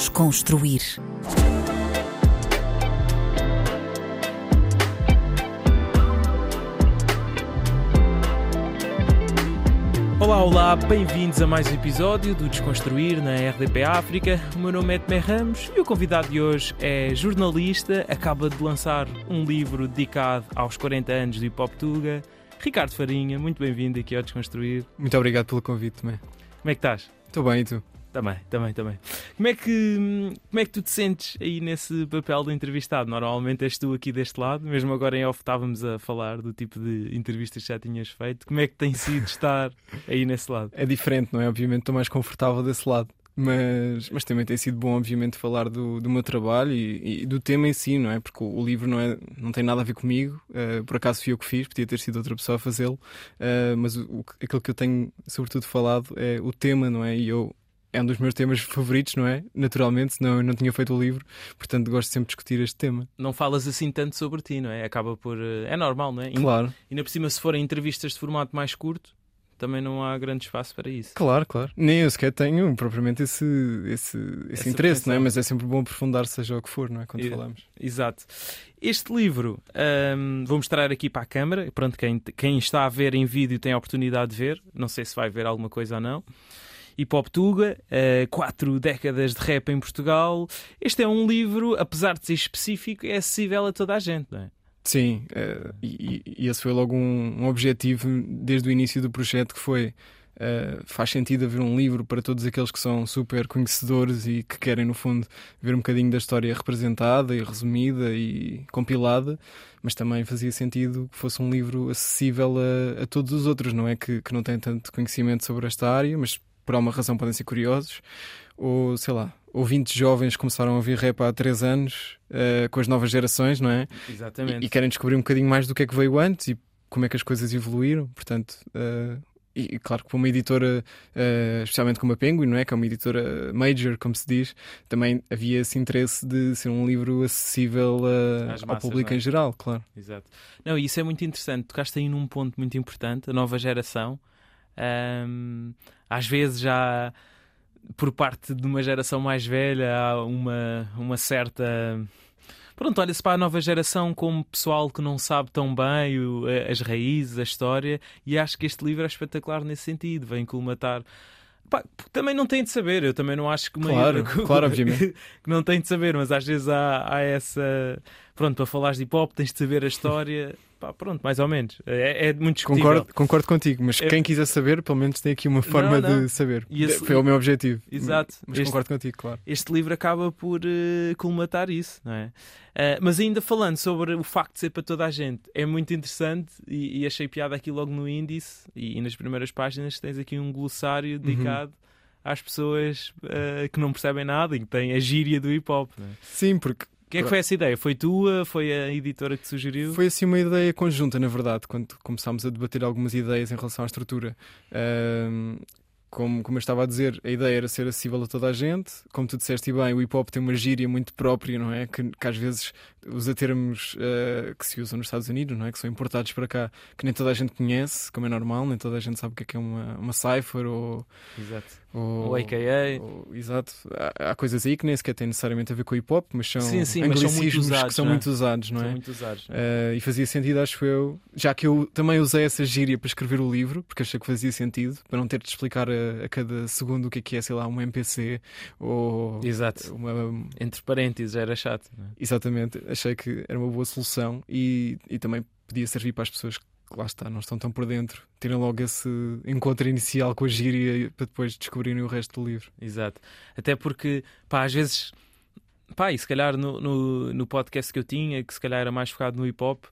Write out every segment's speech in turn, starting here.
Desconstruir. Olá, olá, bem-vindos a mais um episódio do Desconstruir na RDP África. O meu nome é Tomé Ramos e o convidado de hoje é jornalista, acaba de lançar um livro dedicado aos 40 anos do Hip Hop Tuga. Ricardo Farinha, muito bem-vindo aqui ao Desconstruir. Muito obrigado pelo convite, Tomé. Como é que estás? Estou bem, e tu? Também, também, também. Como é, que, como é que tu te sentes aí nesse papel de entrevistado? Normalmente és tu aqui deste lado, mesmo agora em off estávamos a falar do tipo de entrevistas que já tinhas feito. Como é que tem sido estar aí nesse lado? É diferente, não é? Obviamente estou mais confortável desse lado. Mas, mas também tem sido bom, obviamente, falar do, do meu trabalho e, e, do tema em si, não é? Porque o, o, livro não, é, não tem nada a ver comigo, uh, por acaso fui eu que fiz, podia ter sido outra pessoa a fazê-lo, uh, mas o, aquilo que eu tenho, sobretudo, falado é o tema, não é? E eu é um dos meus temas favoritos, não é? Naturalmente, senão eu não tinha feito o livro, portanto gosto sempre de discutir este tema. Não falas assim tanto sobre ti, não é? Acaba por. Eh, é normal, não é? Claro. E ainda por cima, se forem entrevistas de formato mais curto, também não há grande espaço para isso. Claro, claro. Nem eu sequer tenho propriamente esse, esse, esse interesse, não é? Mas é sempre bom aprofundar, seja o que for, não é? Quando falamos. Exato. Este livro um, vou mostrar aqui para a câmara. Pronto, quem, quem está a ver em vídeo tem a oportunidade de ver. Não sei se vai ver alguma coisa ou não. Hip Hop Tuga, uh, quatro décadas de rap em Portugal. Este é um livro, apesar de ser específico, é acessível a toda a gente, não é? Sim, uh, e, e, esse foi logo um, um, objetivo desde o início do projeto que foi uh, faz sentido haver um livro para todos aqueles que são super conhecedores e que querem no fundo ver um bocadinho da história representada e resumida e compilada, mas também fazia sentido que fosse um livro acessível a, a todos os outros, não é que, que não têm tanto conhecimento sobre esta área, mas por alguma razão podem ser curiosos, ou sei lá, ouvintes jovens começaram a ouvir rap há 3 anos uh, com as novas gerações, não é? Exatamente. E, e, querem descobrir um bocadinho mais do que é que veio antes e como é que as coisas evoluíram, portanto. Uh, e claro que para uma editora, uh, especialmente como a Penguin, não é? que é uma editora major, como se diz, também havia esse interesse de ser um livro acessível massas, ao público é? em geral, claro. Exato. Não, e isso é muito interessante. Tocaste aí num ponto muito importante, a nova geração. Um, às vezes já por parte de uma geração mais velha há uma, uma certa. Pronto, olha-se para a nova geração como pessoal que não sabe tão bem o, as raízes, a história, e acho que este livro é espetacular nesse sentido. Vem colmatar. Pá, também não tem de saber, eu também não acho que. Claro, claro, obviamente. que não tem de saber, mas às vezes há, há essa. Pronto, para falares de hip hop tens de saber a história. Pá, pronto, mais ou menos. É, é muito discutível. Concordo, concordo contigo, mas é... quem quiser saber, pelo menos tem aqui uma forma não, não. de saber. Esse... Foi o meu objetivo. Exato. Mas este... concordo contigo, claro. Este livro acaba por uh, colmatar isso, não é? Uh, mas ainda falando sobre o facto de ser para toda a gente, é muito interessante e, e achei piada aqui logo no índice e, e, nas primeiras páginas tens aqui um glossário uhum. dedicado. Uhum. Às pessoas uh, que não percebem nada e que têm a gíria do hip hop. É? Sim, porque quem é que foi essa ideia? Foi tua? Foi a editora que sugeriu? Foi assim uma ideia conjunta, na verdade, quando começámos a debater algumas ideias em relação à estrutura. Como, como eu estava a dizer, a ideia era ser acessível a toda a gente. Como tu disseste bem, o hip hop tem uma gíria muito própria, não é? Que, que às vezes usa termos uh, que se usam nos Estados Unidos, não é? Que são importados para cá, que nem toda a gente conhece, como é normal, nem toda a gente sabe o que é, que é uma, uma cipher ou. Exato. Ou, ou AKA. Ou, exato. Há, há, coisas aí que nem sequer têm necessariamente a ver com o hip hop, mas são sim, sim, anglicismos mas são muito usados, que são é? muito usados, não é? São muito usados. Uh, e fazia sentido, acho eu, já que eu também usei essa gíria para escrever o livro, porque achei que fazia sentido, para não ter de explicar a, a cada segundo o que é que é, sei lá, um MPC ou. Exato. Uma... Entre parênteses, era chato. É? Exatamente. Achei que era uma boa solução e, e também podia servir para as pessoas que lá está, não estão tão por dentro, terem logo esse encontro inicial com a gíria para depois descobrirem o resto do livro. Exato. Até porque, pá, às vezes, pá, e se calhar no, no, no podcast que eu tinha, que se calhar era mais focado no hip hop,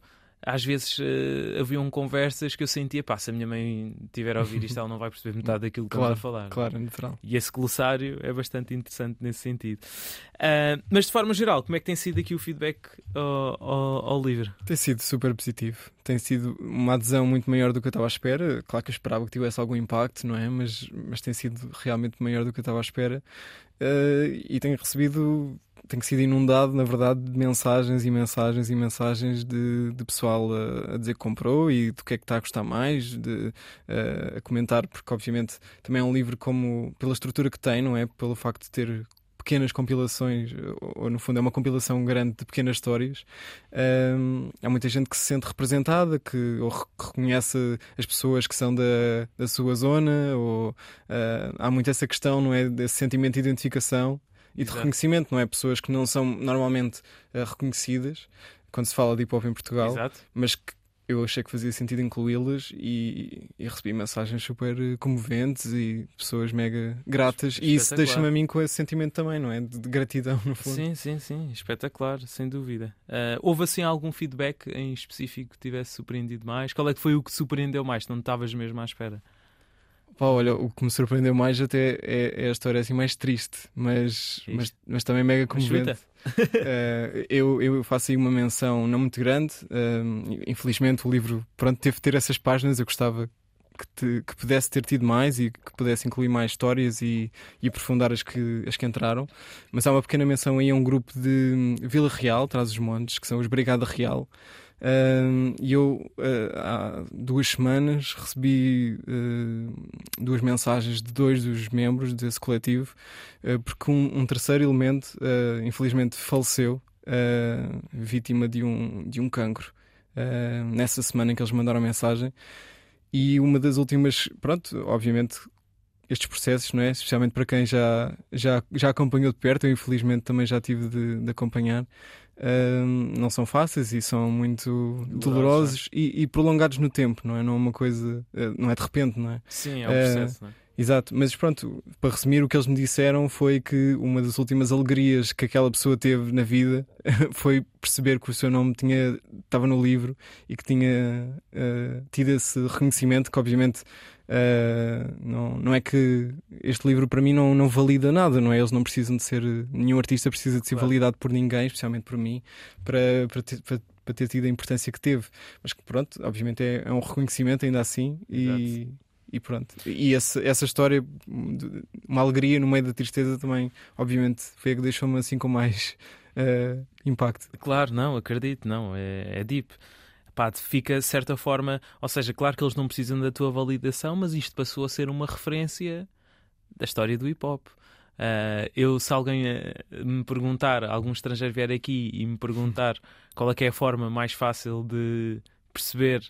às vezes uh, haviam conversas que eu sentia, pá, se a minha mãe tiver a ouvir isto, ela não vai perceber metade daquilo que claro, estamos a falar. Claro, é natural. E esse glossário é bastante interessante nesse sentido. Uh, mas de forma geral, como é que tem sido aqui o feedback ao, ao, ao, livro? Tem sido super positivo. Tem sido uma adesão muito maior do que eu estava à espera. Claro que eu esperava que tivesse algum impacto, não é? Mas, mas tem sido realmente maior do que eu estava à espera. Uh, e tenho recebido tenho sido inundado, na verdade, de mensagens e mensagens e mensagens de, de pessoal a, a, dizer que comprou e do que é que está a gostar mais, de, a comentar, porque obviamente também é um livro como pela estrutura que tem, não é? Pelo facto de ter pequenas compilações, ou, no fundo é uma compilação grande de pequenas histórias. Um, há muita gente que se sente representada, que ou reconhece as pessoas que são da, da sua zona, ou uh, há muito essa questão, não é? Desse sentimento de identificação e de Exato. reconhecimento, não é? Pessoas que não são normalmente uh, reconhecidas quando se fala de hip hop em Portugal, Exato. mas que eu achei que fazia sentido incluí-las e, e, recebi mensagens super eh, comoventes e pessoas mega gratas. E isso deixa-me a mim com esse sentimento também, não é? De, de, gratidão, no fundo. Sim, sim, sim. Espetacular, sem dúvida. Uh, houve assim algum feedback em específico que tivesse surpreendido mais? Qual é que foi o que surpreendeu mais? Não estavas mesmo à espera? Pá, olha, o que me surpreendeu mais até é, é a história assim mais triste, mas, mas, mas, também mega comovente. uh, eu, eu faço aí uma menção não muito grande. Uh, infelizmente o livro pronto, teve de ter essas páginas. Eu gostava que, te, que, pudesse ter tido mais e que pudesse incluir mais histórias e, e, aprofundar as que, as que entraram. Mas há uma pequena menção aí a um grupo de Vila Real, traz os montes, que são os Brigada Real. E eu, uh, há duas semanas, recebi uh, duas mensagens de dois dos membros desse coletivo, uh, porque um, terceiro elemento, infelizmente, faleceu, vítima de um, de um cancro, nessa semana em que eles mandaram a mensagem. E uma das últimas, pronto, obviamente, estes processos, não é? Especialmente para quem já, já, já acompanhou de perto, eu infelizmente também já tive de, de acompanhar não são fáceis e são muito dolorosos e, e, prolongados no tempo, não é? Não é uma coisa, uh, não é de repente, não é? Sim, é um processo, não é? Exato, mas pronto, para resumir, o que eles me disseram foi que uma das últimas alegrias que aquela pessoa teve na vida foi perceber que o seu nome tinha, estava no livro e que tinha uh, tido esse reconhecimento, que obviamente Uh, não, não é que este livro para mim não, não valida nada, não é? Eles não precisam de ser. Nenhum artista precisa de ser claro. validado por ninguém, especialmente por mim, para, para, ter, para, para, ter tido a importância que teve. Mas que pronto, obviamente é, é um reconhecimento ainda assim e, e pronto. E esse, essa história, uma alegria no meio da tristeza também, obviamente, foi a que deixou-me assim com mais uh, impacto. Claro, não, acredito, não, é, é deep pá, fica de certa forma, ou seja, claro que eles não precisam da tua validação, mas isto passou a ser uma referência da história do hip hop. Uh, eu, se alguém uh, me perguntar, algum estrangeiro vier aqui e me perguntar qual é que é a forma mais fácil de perceber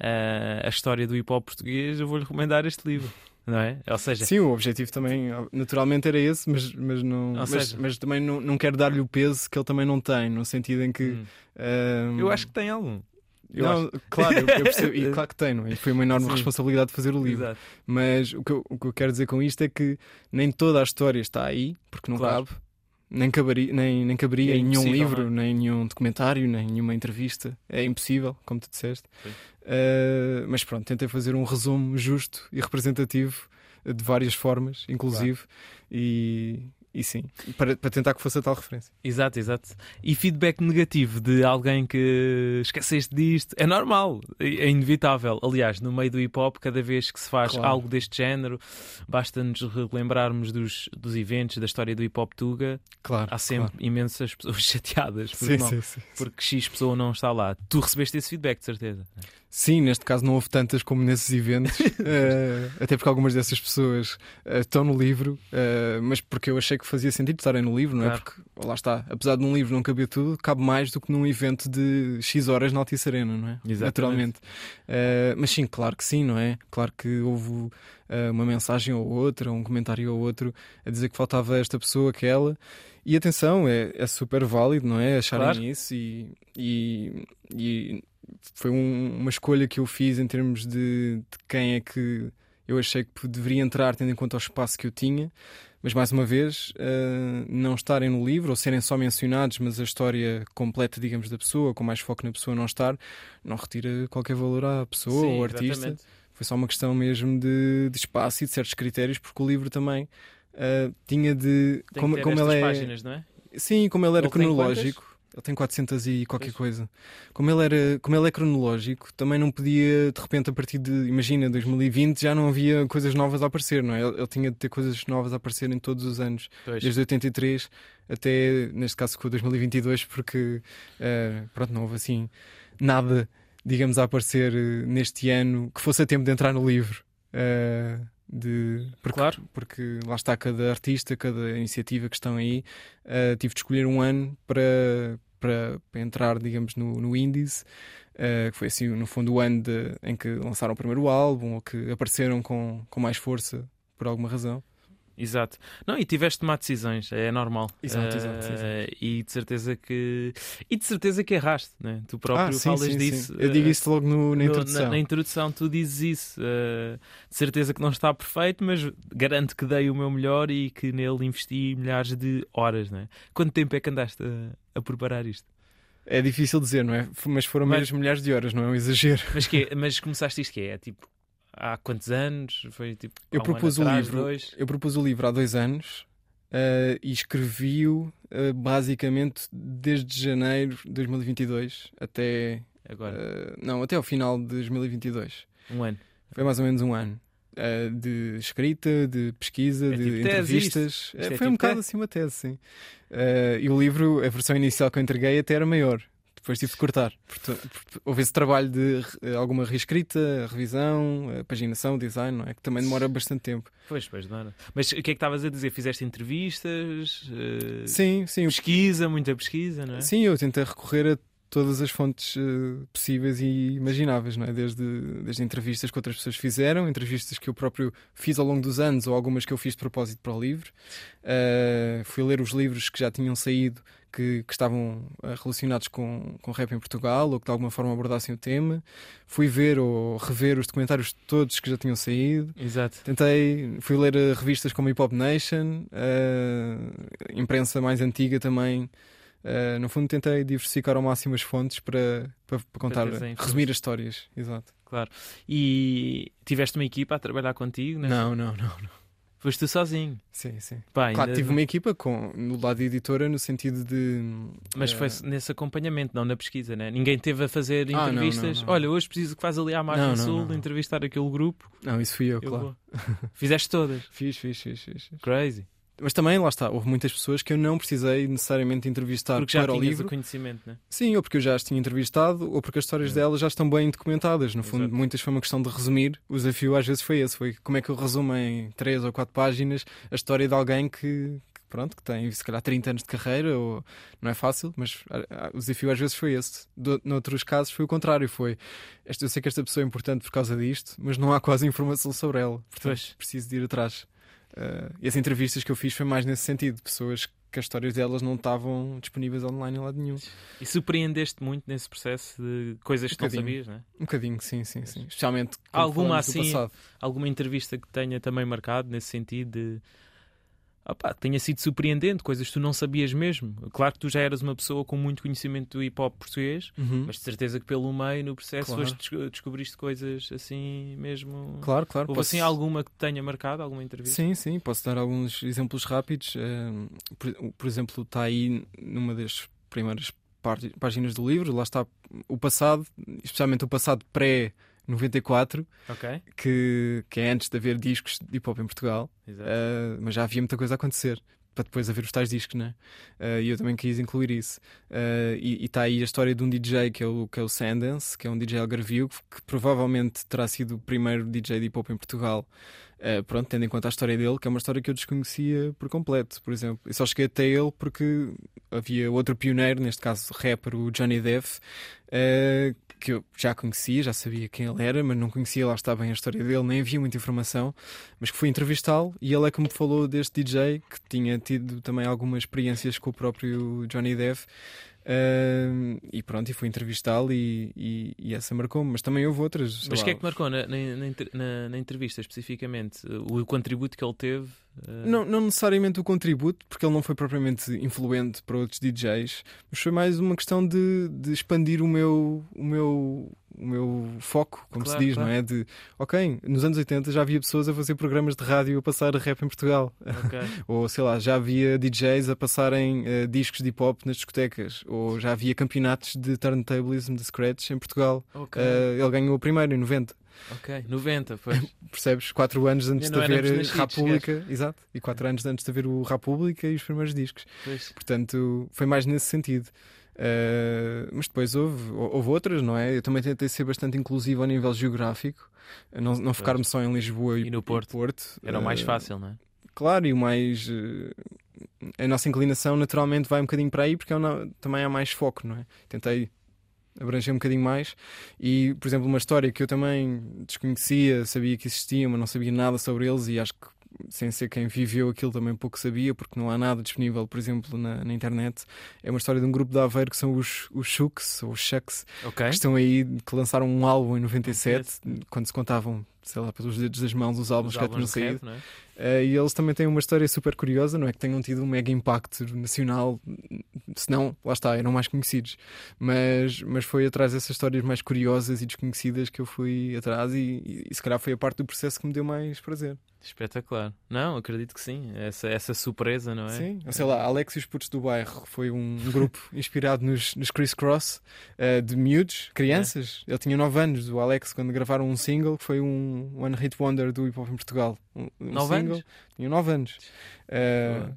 uh, a história do hip hop português, eu vou-lhe recomendar este livro. Não é? Ou seja, Sim, o objetivo também naturalmente era esse, mas, mas, não, mas, seja... mas, também não, não quero dar-lhe o peso que ele também não tem, no sentido em que. Hum. Eu acho que tem algum. Eu não, acho... Claro, eu, eu percebo, e claro que tem, não é? Foi uma enorme Sim. responsabilidade de fazer o livro. Exato. Mas o que, eu, o que eu quero dizer com isto é que nem toda a história está aí, porque não claro. cabe. Nem caberia, nem, nem caberia é em nenhum livro, é? nem nenhum documentário, nem nenhuma entrevista. É impossível, como tu disseste. Uh, mas pronto, tentei fazer um resumo justo e representativo de várias formas, inclusive. Claro. E, e sim, para, para tentar que fosse a tal referência. Exato, exato. E feedback negativo de alguém que esqueceste disto é normal, é inevitável. Aliás, no meio do hip hop, cada vez que se faz claro. algo deste género, basta-nos relembrarmos dos, dos eventos da história do hip hop Tuga. Claro, Há sempre claro. imensas pessoas chateadas sim, não, sim, sim, porque X pessoa não está lá. Tu recebeste esse feedback, de certeza. Sim, neste caso não houve tantas como nesses eventos, uh, até porque algumas dessas pessoas uh, estão no livro, uh, mas porque eu achei que fazia sentido estarem no livro, não é? Porque lá está, apesar de num livro não caber tudo, cabe mais do que num evento de X horas na Altice Arena, não é? Exatamente. Naturalmente. mas sim, claro que sim, não é? Claro que houve uma mensagem ou outra, um comentário ou outro a dizer que faltava esta pessoa, aquela. E atenção, é, é super válido, não é? Acharem claro. isso e, e, e foi um, uma escolha que eu fiz em termos de, de, quem é que eu achei que deveria entrar, tendo em conta o espaço que eu tinha. Mas mais uma vez, uh, não estarem no livro ou serem só mencionados, mas a história completa, digamos, da pessoa, com mais foco na pessoa não estar, não retira qualquer valor à pessoa Sim, ou ao artista. Exatamente. Foi só uma questão mesmo de, de, espaço e de certos critérios, porque o livro também uh, tinha de. Tem como, como ele é. Páginas, não é? Sim, como ele era cronológico ele tem 400 e qualquer pois. coisa. Como ele, era, como ele é cronológico, também não podia, de repente, a partir de, imagina, 2020, já não havia coisas novas a aparecer, não é? Ele, ele tinha de ter coisas novas a aparecer em todos os anos, pois. desde 83 até, neste caso, com 2022, porque, uh, pronto, não houve assim nada, digamos, a aparecer uh, neste ano que fosse a tempo de entrar no livro. Uh, De, porque, Claro. porque lá está cada artista, cada iniciativa que estão aí. Uh, tive de escolher um ano para, para, para entrar, digamos, no, no índice. Uh, que foi assim, no fundo, o ano de- em que lançaram o primeiro álbum ou que apareceram com, com mais força por alguma razão. Exato. Não, e tiveste de tomar decisões, é normal. Exato, exato. Eh, E de certeza que. E de certeza que erraste, né? Tu próprio ah, sim, falas sim, disso. sim. Eu digo eh, isso logo no- na introdução. na introdução tu dizes isso. eh, de certeza que não está perfeito, mas garanto que dei o meu melhor e que nele investi milhares de horas, né? Quanto tempo é que andaste a, a preparar isto? É difícil dizer, não é? Mas foram Mas- milhares de horas, não é um exagero. Mas, que, mas começaste isto que é? Tipo, há quantos anos? Foi tipo. Eu um propus o atrás, livro. Dois? Eu propus o livro há dois anos eh, e escrevi-o eh, basicamente desde janeiro de 2022 até. Agora, eh, não, até ao final de 2022. um ano. Foi mais ou menos um ano. de escrita, de pesquisa, É de tipo tese entrevistas. isto? Isto é foi um tipo bocado tese? assim uma tese, sim. E o livro, a versão inicial que eu entreguei até era maior. Depois tive de cortar. Houve esse trabalho de eh, alguma reescrita, revisão, eh, paginação, design, não é? Que também demora bastante tempo. Pois, pois, era. Mas o que é que estavas a dizer? Fizeste entrevistas? eh, Sim, sim. Pesquisa, muita pesquisa, não é? Sim, eu tentei recorrer a todas as fontes possíveis e imagináveis, não é? Desde, desde entrevistas que outras pessoas fizeram, entrevistas que eu próprio fiz ao longo dos anos ou algumas que eu fiz de propósito para o livro. Eh, fui ler os livros que já tinham saído, que, que estavam eh, relacionados com, com rap em Portugal ou que de alguma forma abordassem o tema. Fui ver ou rever os documentários todos que já tinham saído. Exato. Tentei, fui ler eh, revistas como Hip Hop Nation, eh, imprensa mais antiga também. Eh, no fundo, tentei diversificar ao máximo as fontes para, para, para contar, a informação. resumir as histórias. Exato. Claro. E tiveste uma equipa a trabalhar contigo? Né? Não, não, não, não. Foste tu sozinho. Sim, sim. Pá, Claro, ainda- tive uma equipa com, no lado de editora, no sentido de. Mas eh, foi nesse acompanhamento, não na pesquisa, né? Ninguém teve a fazer Ah, não, entrevistas. não, não. Olha, hoje preciso que faz ali à margem Não, não, sul não. entrevistar aquele grupo. Não, isso fui eu, Eu claro. vou. Fizeste todas. Fiz, fiz, fiz, fiz, fiz. Crazy. Mas também, lá está, houve muitas pessoas que eu não precisei necessariamente entrevistar Porque já para o tinhas livro. o conhecimento, né? Sim, ou porque eu já as tinha entrevistado, ou porque as histórias É. delas já estão bem documentadas. No fundo, Exato. muitas foi uma questão de resumir. O desafio às vezes foi esse: foi como é que eu resumo em três ou quatro páginas a história de alguém que, pronto, que tem se calhar 30 anos de carreira, ou não é fácil, mas o desafio às vezes foi esse. Do, noutros casos foi o contrário: foi eu sei que esta pessoa é importante por causa disto, mas não há quase informação sobre ela. Portanto, Pois. preciso de ir atrás. Ah, e as entrevistas que eu fiz foi mais nesse sentido: pessoas que as histórias delas não estavam disponíveis online em lado nenhum. E surpreendeste muito nesse processo de coisas que Um não sabias, né? Um bocadinho, sim, sim, sim. Especialmente Alguma assim? passado. Alguma entrevista que tenha também marcado nesse sentido de. Opá, tenha sido surpreendente, coisas que tu não sabias mesmo. Claro que tu já eras uma pessoa com muito conhecimento do hip hop português, Uhum. mas de certeza que pelo meio, no processo, Claro. desco- descobriste coisas assim mesmo. Claro, claro. Houve assim alguma que te tenha marcado, alguma entrevista? Sim, sim, posso dar alguns exemplos rápidos. Ehm, por, exemplo, está aí numa das primeiras pá- páginas do livro, lá está o passado, especialmente o passado pré-94, Ok. que, que é antes de haver discos de hip hop em Portugal. Eh, mas já havia muita coisa a acontecer. Para depois haver os tais discos, né? Eh, E eu também quis incluir isso. Eh, e está aí a história de um DJ que é o, que é o Sandance, que é um DJ algarvio, que, que provavelmente terá sido o primeiro DJ de hip hop em Portugal. Eh, pronto, tendo em conta a história dele, que é uma história que eu desconhecia por completo, por exemplo. Eu só cheguei até ele porque havia outro pioneiro, neste caso rapper, o Johnny Depp, eh, que eu já conhecia, já sabia quem ele era, mas não conhecia lá está bem a história dele, nem havia muita informação. Mas que fui entrevistá-lo e ele é que me falou deste DJ que tinha tido também algumas experiências com o próprio Johnny Depp. Eh, e pronto, e fui entrevistá-lo e, e, e essa marcou-me, mas também houve outras. Mas o que é que marcou na, na, na na- entrevista especificamente? O, o contributo que ele teve? eh, Não, não necessariamente o contributo, porque ele não foi propriamente influente para outros DJs, mas foi mais uma questão de, de expandir o meu, o meu, o meu foco, como Claro, se diz, claro. não é? De, ok, nos anos 80 já havia pessoas a fazer programas de rádio a passar rap em Portugal. ok. Ou sei lá, já havia DJs a passarem eh, discos de hip hop nas discotecas. Ou já havia campeonatos de turntablism de scratch em Portugal. Ok. Eh, ele ganhou o primeiro em 90. ok. 90, foi. Percebes? Quatro anos antes de haver República, exato, e quatro anos antes de haver o República e os primeiros discos. Pois. Portanto, foi mais nesse sentido. Uh, mas depois houve, houve outras, não é? Eu também tentei ser bastante inclusivo ao nível geográfico. não, não focar-me só em Lisboa e, E no Porto. e Porto. Era o mais Eh, fácil, não é? Claro, e o mais. eh, a nossa inclinação naturalmente vai um bocadinho para aí porque é também há mais foco, não é? Tentei abranger um bocadinho mais e, por exemplo, uma história que eu também desconhecia, sabia que existia, mas não sabia nada sobre eles e acho que sem ser quem viveu aquilo também pouco sabia, porque não há nada disponível, por exemplo, na, na internet. É uma história de um grupo de Aveiro que são os, os Shucks, ou Shucks, Ok. que estão aí, que lançaram um álbum em 97, quando se contavam, sei lá, pelos dedos das mãos os álbuns Os que já tinham saído. rap, é? Eh, e eles também têm uma história super curiosa, não é que tenham tido um mega impacto nacional, senão, lá está, eram mais conhecidos. Mas, mas foi atrás dessas histórias mais curiosas e desconhecidas que eu fui atrás, e, e, e se calhar foi a parte do processo que me deu mais prazer. Espetacular. Não, acredito que sim. Essa, essa surpresa, não é? Sim, sei lá, Alex e os Putos do Bairro foi um grupo inspirado nos, nos Criss Cross eh, de miúdos, crianças. Ele tinha 9 anos, o Alex, quando gravaram um single, que foi um One Hit Wonder do hip hop em Portugal. Um, um Nove single. anos? Tinha 9 anos. Eh,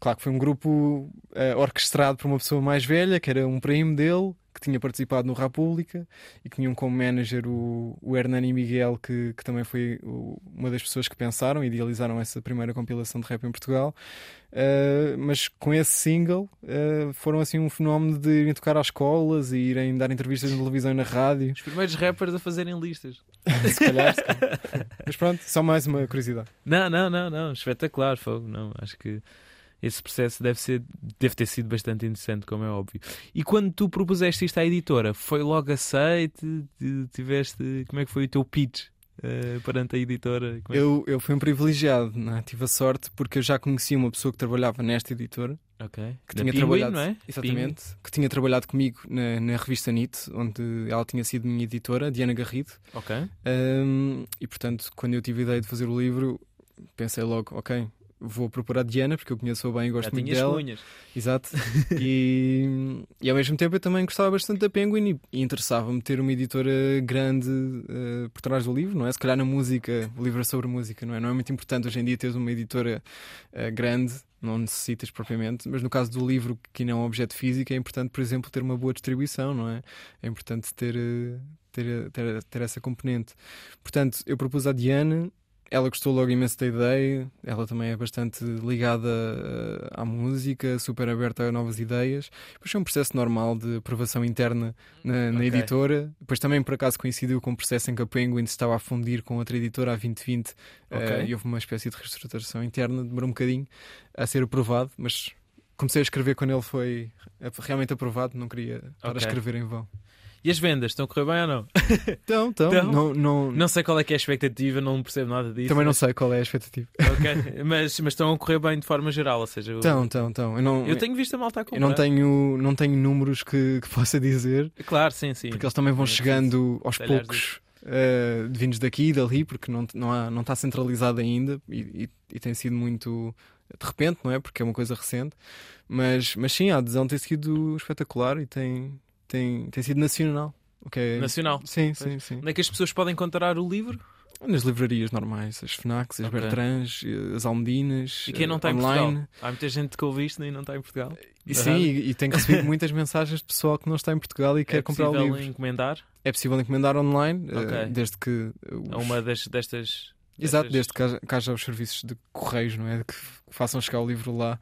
claro que foi um grupo eh, orquestrado por uma pessoa mais velha, que era um primo dele, que tinha participado no República e que tinham como manager o, o Hernani Miguel, que, que também foi o- uma das pessoas que pensaram e idealizaram essa primeira compilação de rap em Portugal. Uh, mas com esse single uh, foram assim um fenómeno de irem tocar às escolas e irem dar entrevistas na televisão e na rádio. Os primeiros rappers a fazerem listas. se calhar, se calhar. Mas pronto, só mais uma curiosidade. Não, não, não, não. Espetacular, fogo. Não, acho que esse processo deve, ser, deve ter sido bastante interessante, como é óbvio. E quando tu propuseste isto à editora, foi logo aceite? Ti- Tiveste. Como é que foi o teu pitch eh, perante a editora? É- Eu, eu fui um privilegiado, não é? tive a sorte porque eu já conhecia uma pessoa que trabalhava nesta editora, Ok. que Da tinha Penguin, trabalhado, é? exatamente, que tinha trabalhado comigo na, na revista NIT, onde ela tinha sido minha editora, Diana Garrido. Ok. Um, e portanto, quando eu tive a ideia de fazer o livro, pensei logo, ok, vou procurar a Diana, porque eu conheço-a bem e gosto Já muito dela. cunhas. Exato. e, e ao mesmo tempo eu também gostava bastante da Penguin e, interessava-me ter uma editora grande eh, por trás do livro, não é? Se calhar na música, o livro é sobre música, não é? Não é muito importante hoje em dia teres uma editora eh, grande, não necessitas propriamente, mas no caso do livro, que não é um objeto físico, é importante, por exemplo, ter uma boa distribuição, não é? É importante ter, eh, ter, ter, ter essa componente. Portanto, eu propus à Diana ela gostou logo imenso da ideia, ela também é bastante ligada eh, à música, super aberta a novas ideias. Depois foi um processo normal de aprovação interna na, na Ok. editora. Depois também, por acaso, coincidiu com um processo em que a Penguin se estava a fundir com outra editora, a 2020, eh, Ok. e houve uma espécie de reestruturação interna, demorou um bocadinho a ser aprovado, mas comecei a escrever quando ele foi realmente aprovado, não queria estar Ok. a escrever em vão. E as vendas estão a correr bem ou não? Então, Então? não, não, Não sei qual é que é a expectativa, não percebo nada disso. também não mas- sei qual é a expectativa. Ok, mas, mas estão a correr bem de forma geral, ou seja, o- Então, então, então. Eu não, eu tenho visto a malta a comprar. Eu não tenho, não tenho números que, que possa dizer, Claro, sim, sim. porque eles também vão Sim, chegando aos detalhares poucos, eh, vindos daqui e dali, porque não, não, há, não está centralizado ainda e, e- e tem sido muito de repente, não é? Porque é uma coisa recente. Mas, mas sim, a adesão tem sido espetacular e tem, tem, tem sido nacional. o que é- Nacional. Sim, sim, sim. Onde é que as pessoas podem encontrar o livro? Nas livrarias normais, as FNACs, as Ok. Bertrands, as Almedinas, E quem não eh, está em online. Portugal? Há muita gente que ouve isto e não está em Portugal. E sim, e, e tenho recebido muitas mensagens de pessoal que não está em Portugal e quer é comprar o possível livro. encomendar É possível encomendar online, eh, Ok. desde que. os- uma das, destas. Exato, desde que haja, que haja os serviços de correios, não é? Que façam chegar o livro lá.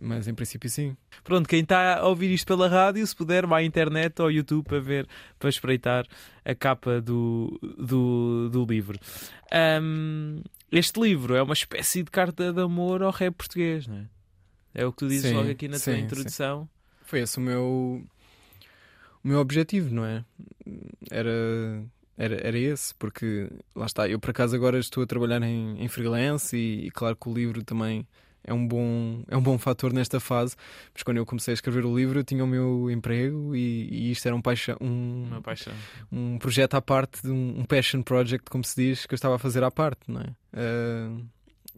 Mas em princípio, sim. Pronto, quem está a ouvir isto pela rádio, se puder, vá à internet ou ao YouTube para ver, para espreitar a capa do, do, do livro. Ahm, este livro é uma espécie de carta de amor ao rap português, não é? É o que tu dizes Sim, logo aqui na tua sim, introdução. Foi esse o meu. O meu objetivo, não é? Era. Era, era esse, porque lá está, eu por acaso agora estou a trabalhar em, em freelance e, e claro que o livro também é um bom é um bom fator nesta fase, mas quando eu comecei a escrever o livro eu tinha o meu emprego e, e isto era um paixão, um, Uma paixão. um projeto à parte, de um, um passion project, como se diz, que eu estava a fazer à parte, não é? Ah,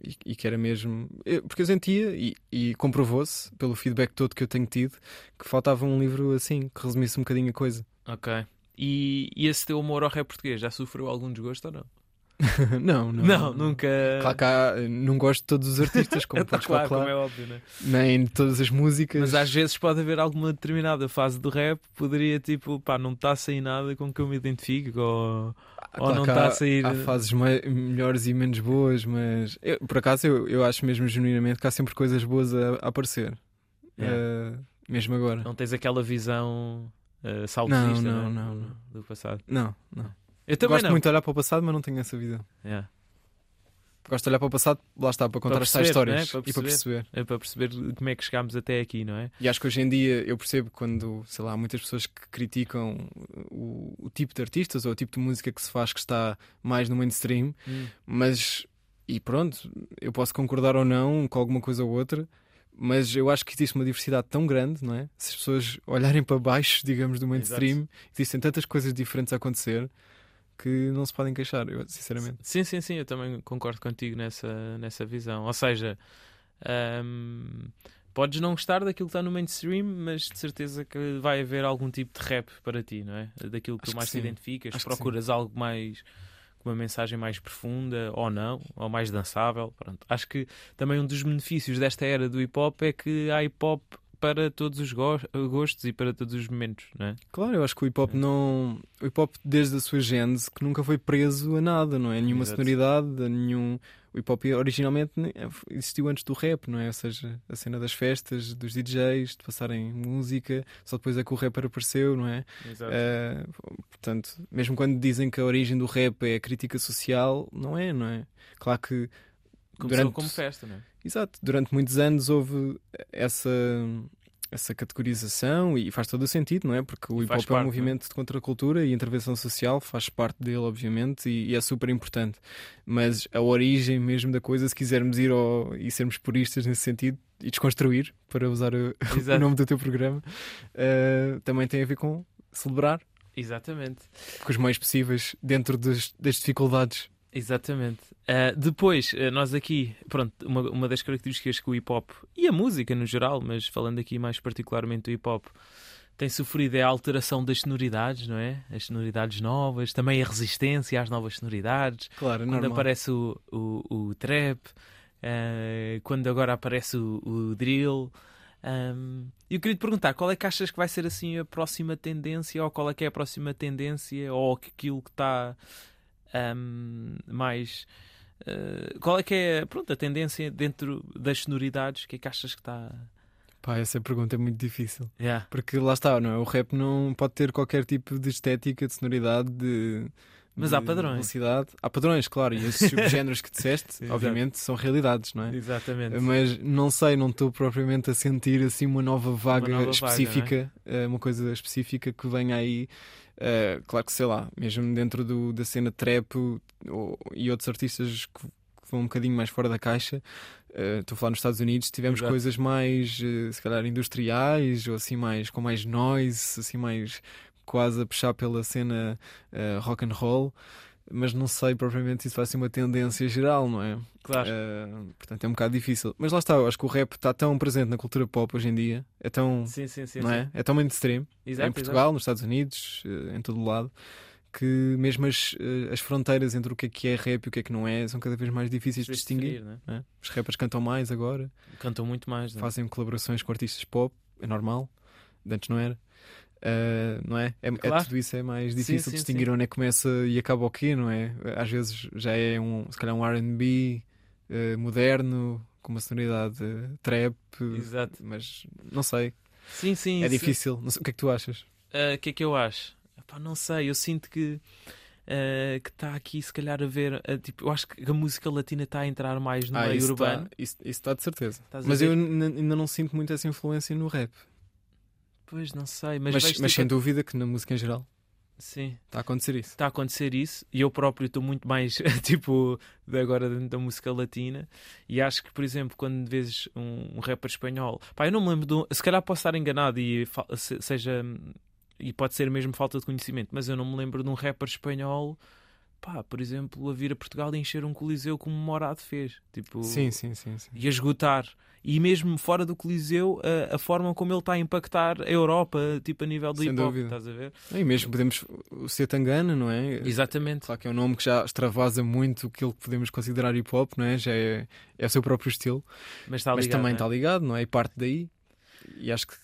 e, e que era mesmo. eu- porque eu sentia, e, e comprovou-se pelo feedback todo que eu tenho tido, que faltava um livro assim, que resumisse um bocadinho a coisa. Ok. E, e esse teu amor ao rap português já sofreu algum desgosto ou não? não, não. Não, nunca. Claro que há, não gosto de todos os artistas, como Tá podes claro, como calcular, é óbvio, né? nem de todas as músicas. Mas às vezes pode haver alguma determinada fase do rap poderia tipo, pá, não está a sair nada com que eu me identifique ou, Ah, ou não que está a sair. Há fases melhores e menos boas, mas eu- por acaso eu, eu acho mesmo genuinamente que há sempre coisas boas a, a aparecer. Yeah. Eh, mesmo agora. Não tens aquela visão uh, saudosista Não, não, né, não, do- não. do passado. Não, não. Eu também Gosto não. muito de olhar para o passado, mas não tenho essa visão. Yeah. Gosto de olhar para o passado, lá está, para contar Para as tais perceber, histórias né? Para e para perceber. É para perceber como é que chegámos até aqui, não é? E acho que hoje em dia eu percebo quando, sei lá, há muitas pessoas que criticam o, o tipo de artistas ou o tipo de música que se faz que está mais no mainstream, mas e pronto, eu posso concordar ou não com alguma coisa ou outra, mas eu acho que existe uma diversidade tão grande, não é? Se as pessoas olharem para baixo, digamos, do mainstream, existem tantas coisas diferentes a acontecer que não se podem queixar, eu, sinceramente. Sim, sim, sim, eu também concordo contigo nessa, nessa visão. Ou seja, hum, podes não gostar daquilo que está no mainstream, mas de certeza que vai haver algum tipo de rap para ti, não é? Daquilo que Acho tu mais que te identificas, Acho procuras algo mais uma mensagem mais profunda ou não, ou mais dançável. Pronto. Acho que também um dos benefícios desta era do hip hop é que há hip hop para todos os go- gostos e para todos os momentos, não é? Claro, eu acho que o hip hop não. O hip hop, desde a sua gênese, que nunca foi preso a nada, não é? A nenhuma Exato. sonoridade, a nenhum. O hip hop originalmente nem- existiu antes do rap, não é? Ou seja, a cena das festas, dos DJs, de passarem música, só depois é que o rapper apareceu, não é? Exato. Eh, portanto, mesmo quando dizem que a origem do rap é a crítica social, não é, não é? Claro que. Começou durante- como festa, não é? Exato, durante muitos anos houve essa, essa categorização e faz todo o sentido, não é? Porque o hip hop é um parte, movimento de contracultura e intervenção social, faz parte dele, obviamente, e, e é super importante. Mas a origem mesmo da coisa, se quisermos ir ao, e sermos puristas nesse sentido e desconstruir, para usar o, o nome do teu programa, eh, também tem a ver com celebrar Exatamente. com os meios possíveis dentro das, das dificuldades. Exatamente. Ah, depois, ah, nós aqui, pronto, uma, uma das características que o hip hop e a música no geral, mas falando aqui mais particularmente do hip hop, tem sofrido é a alteração das sonoridades, não é? As sonoridades novas, também a resistência às novas sonoridades. Claro, é Quando normal. aparece o, o, o trap, ah, quando agora aparece o, o drill. Ahm, eu queria te perguntar qual é que achas que vai ser assim a próxima tendência, ou qual é que é a próxima tendência, ou aquilo que está ahm, mais. ah, qual é que é pronto, a tendência dentro das sonoridades? O que é que achas que está. Pá, essa pergunta é muito difícil. Yeah. Porque lá está, não é? O rap não pode ter qualquer tipo de estética, de sonoridade, de. Mas há padrões. Velocidade. Há padrões, claro, e esses subgéneros que disseste, obviamente, são realidades, não é? Exatamente. Mas não sei, não estou propriamente a sentir assim uma nova vaga nova vaga, específica, eh, uma coisa específica que venha aí. Eh, claro que sei lá, mesmo dentro do, da cena trap ou- e outros artistas que, que vão um bocadinho mais fora da caixa. eh, Estou a falar nos Estados Unidos, tivemos Exato. coisas mais, eh, se calhar, industriais ou assim mais com mais noise, assim mais quase a puxar pela cena eh, rock and roll. Mas não sei propriamente se isso vai ser uma tendência geral, não é? Claro. Uh, portanto é um bocado difícil. Mas lá está, eu acho que o rap está tão presente na cultura pop hoje em dia, é tão, sim, sim, sim. não sim. é? É tão mainstream Exato, em Portugal, nos Estados Unidos, uh, em todo o lado, que mesmo as, uh, as fronteiras entre o que é que é rap e o que é que não é são cada vez mais difíceis de exato. distinguir. Né? é? Os rappers cantam mais agora, Cantam muito mais. né? fazem colaborações com artistas pop, é normal, antes não era. Uh, não é? É, é Claro. tudo isso é mais difícil sim, distinguir sim. onde é que começa e acaba o quê, não é? Às vezes já é um, se calhar um RB uh, moderno, com uma sonoridade uh, trap, Exato. mas não sei, Sim, sim. é sim. difícil. Sei, o que é que tu achas? Ah, O que é que eu acho? Epá, não sei, eu sinto que ah, que está aqui se calhar a ver ah, tipo, eu acho que a música latina está a entrar mais no meio Ah, isso urbano. Está, isso, está de certeza. Mas ver? eu ainda não sinto muito essa influência no rap. Pois não sei, mas, Mas, mas tipo, sem dúvida que na música em geral sim, está a acontecer isso. está a acontecer isso e eu próprio estou muito mais tipo de agora dentro da música latina e acho que por exemplo quando vês um, um rapper espanhol pá, eu não me lembro de um, se calhar posso estar enganado e seja e pode ser mesmo falta de conhecimento mas eu não me lembro de um rapper espanhol pá, por exemplo, a vir a Portugal e encher um coliseu como o Morado fez. Tipo, Sim, sim, sim. sim. e a esgotar. E mesmo fora do Coliseu, a, a forma como ele está a impactar a Europa, tipo a nível do Sem hip hop, dúvida. estás a ver? E mesmo podemos. O Setangana, não é? Exatamente. Claro que é um nome que já extravasa muito aquilo que podemos considerar hip hop, não é? Já é, é o seu próprio estilo. Mas está mas ligado. também é? está ligado, não é? E parte daí. E acho que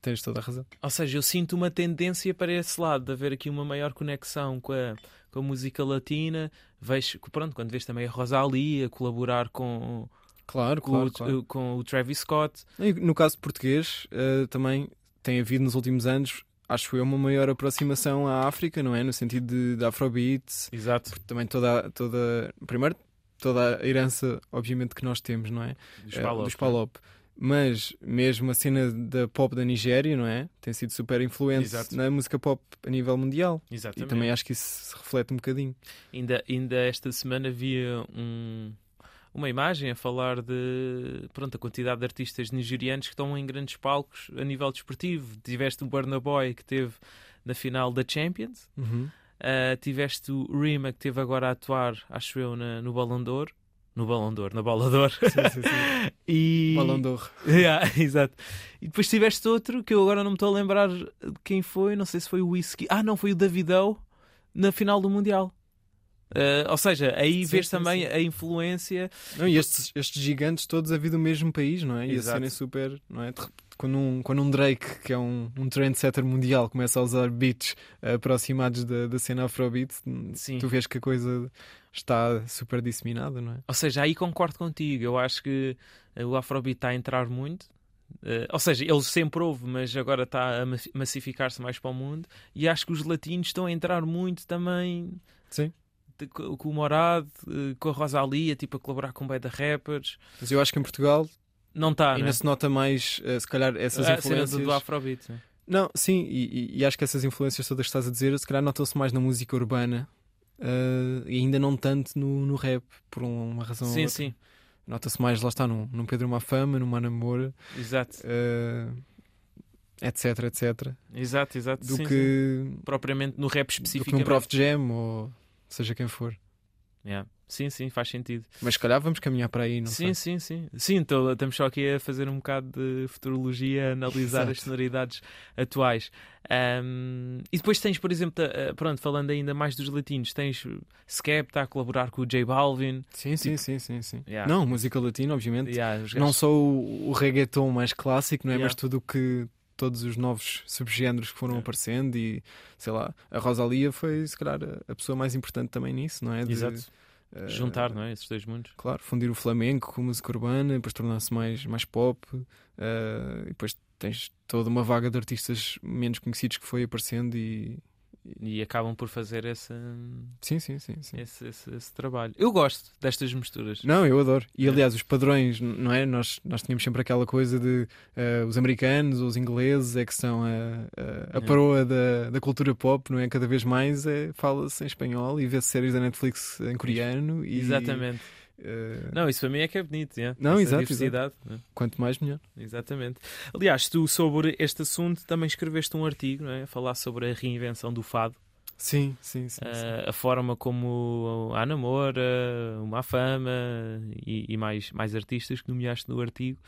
tens toda a razão. Ou seja, eu sinto uma tendência para esse lado, de haver aqui uma maior conexão com a, com a música latina. Vejo, pronto, quando vês também a Rosalia colaborar com, Claro, com, claro. o, claro. com o Travis Scott. E no caso português, eh, também tem havido nos últimos anos, acho eu, uma maior aproximação à África, não é? No sentido de, de Afrobeats, Exato. também toda, toda. Primeiro, toda a herança, obviamente, que nós temos, não é? Dos Eh, Palop, dos Palop. Mas mesmo a cena da pop da Nigéria, não é? Tem sido super influente Exato. na música pop a nível mundial. Exatamente. E também acho que isso se reflete um bocadinho. Ainda, ainda esta semana havia um, uma imagem a falar de pronto, a quantidade de artistas nigerianos que estão em grandes palcos a nível desportivo. Tiveste o Burna Boy que teve na final da Champions, Uh, tiveste o Rima que teve agora a atuar, acho eu, na- no Ballon d'Or. No Ballon d'Or, na Bola. Sim, sim, sim. e... Balão d'Or. Yeah, exato. E depois tiveste outro que eu agora não me estou a lembrar de quem foi, não sei se foi o Whisky. Ah, não, foi o Davidão na final do Mundial. Uh, ou seja, aí Sim, vês sim, também sim. a influência. Não, e estes, estes gigantes todos a vir do mesmo país, não é? E a Exato. serem super. Não é? De Quando, um, quando um Drake, que é um, um trendsetter mundial, começa a usar beats aproximados da, da cena Afrobeat, tu vês que a coisa está super disseminada, não é? Ou seja, aí concordo contigo. Eu acho que uh, o Afrobeat está a entrar muito. Uh, ou seja, ele sempre houve, mas agora está a ma- massificar-se mais para o mundo. E acho que os latinos estão a entrar muito também Sim. de- com o Morado, uh, com a Rosalia, tipo a colaborar com da rappers. Mas eu acho que em Portugal Não está, ainda né? se nota mais, eh, se calhar, essas a cena influências. do, do Afrobeat. né? Não, sim, e, e- e acho que essas influências todas que estás a dizer, se calhar notam-se mais na música urbana eh, e ainda não tanto no, no rap, por um- uma razão ou Sim, outra. sim, Nota-se mais, lá está, num, num Pedro Mafama, numa Namora, exato. eh, etc, etc, Exato, exato. do sim, sim. que, Propriamente no rap do que num especificamente. Prof Jam ou seja quem for. Yeah. Sim, sim, faz sentido. Mas se calhar vamos caminhar para aí, não sim, sei. sim, sim. Sim, então, estamos só aqui a fazer um bocado de futurologia, a analisar Exato. as sonoridades atuais. Ahm, e depois tens, por exemplo, ah, pronto, falando ainda mais dos latinos, tens Skep, está a colaborar com o J Balvin. Sim, sim, sim, sim, sim. Tipo Yeah. Não, música latina, obviamente. Yeah, Não só o, o reggaeton mais clássico, não é? Yeah. Mas tudo o que todos os novos subgéneros que foram Yeah. aparecendo e sei lá, a Rosalia foi se calhar a- a pessoa mais importante também nisso, não é? De, Exato. Eh, Juntar, não é? Esses dois mundos. Claro, fundir o flamenco com a música urbana, depois tornar-se mais, mais pop, eh, e depois tens toda uma vaga de artistas menos conhecidos que foi aparecendo e. E acabam por fazer esse, Sim, sim, sim. sim. esse, esse, esse trabalho. Eu gosto destas misturas. Não, eu adoro. E É. aliás, os padrões, não é? Nós, nós tínhamos sempre aquela coisa de eh, os americanos ou os ingleses é que são a, a, a É. paroa da, da cultura pop, não é? Cada vez mais é, fala-se em espanhol e vê-se séries da Netflix em coreano. E, Exatamente. Eh, Não, isso para mim é que é bonito. yeah. Não, Essa exato, diversidade. né? quanto mais, melhor. Exatamente. Aliás, tu sobre este assunto também escreveste um artigo, não é? A falar sobre a reinvenção do fado, Sim, sim, sim. sim. eh, a forma como a Ana Moura, o Mafama e, e mais, mais artistas que nomeaste no artigo,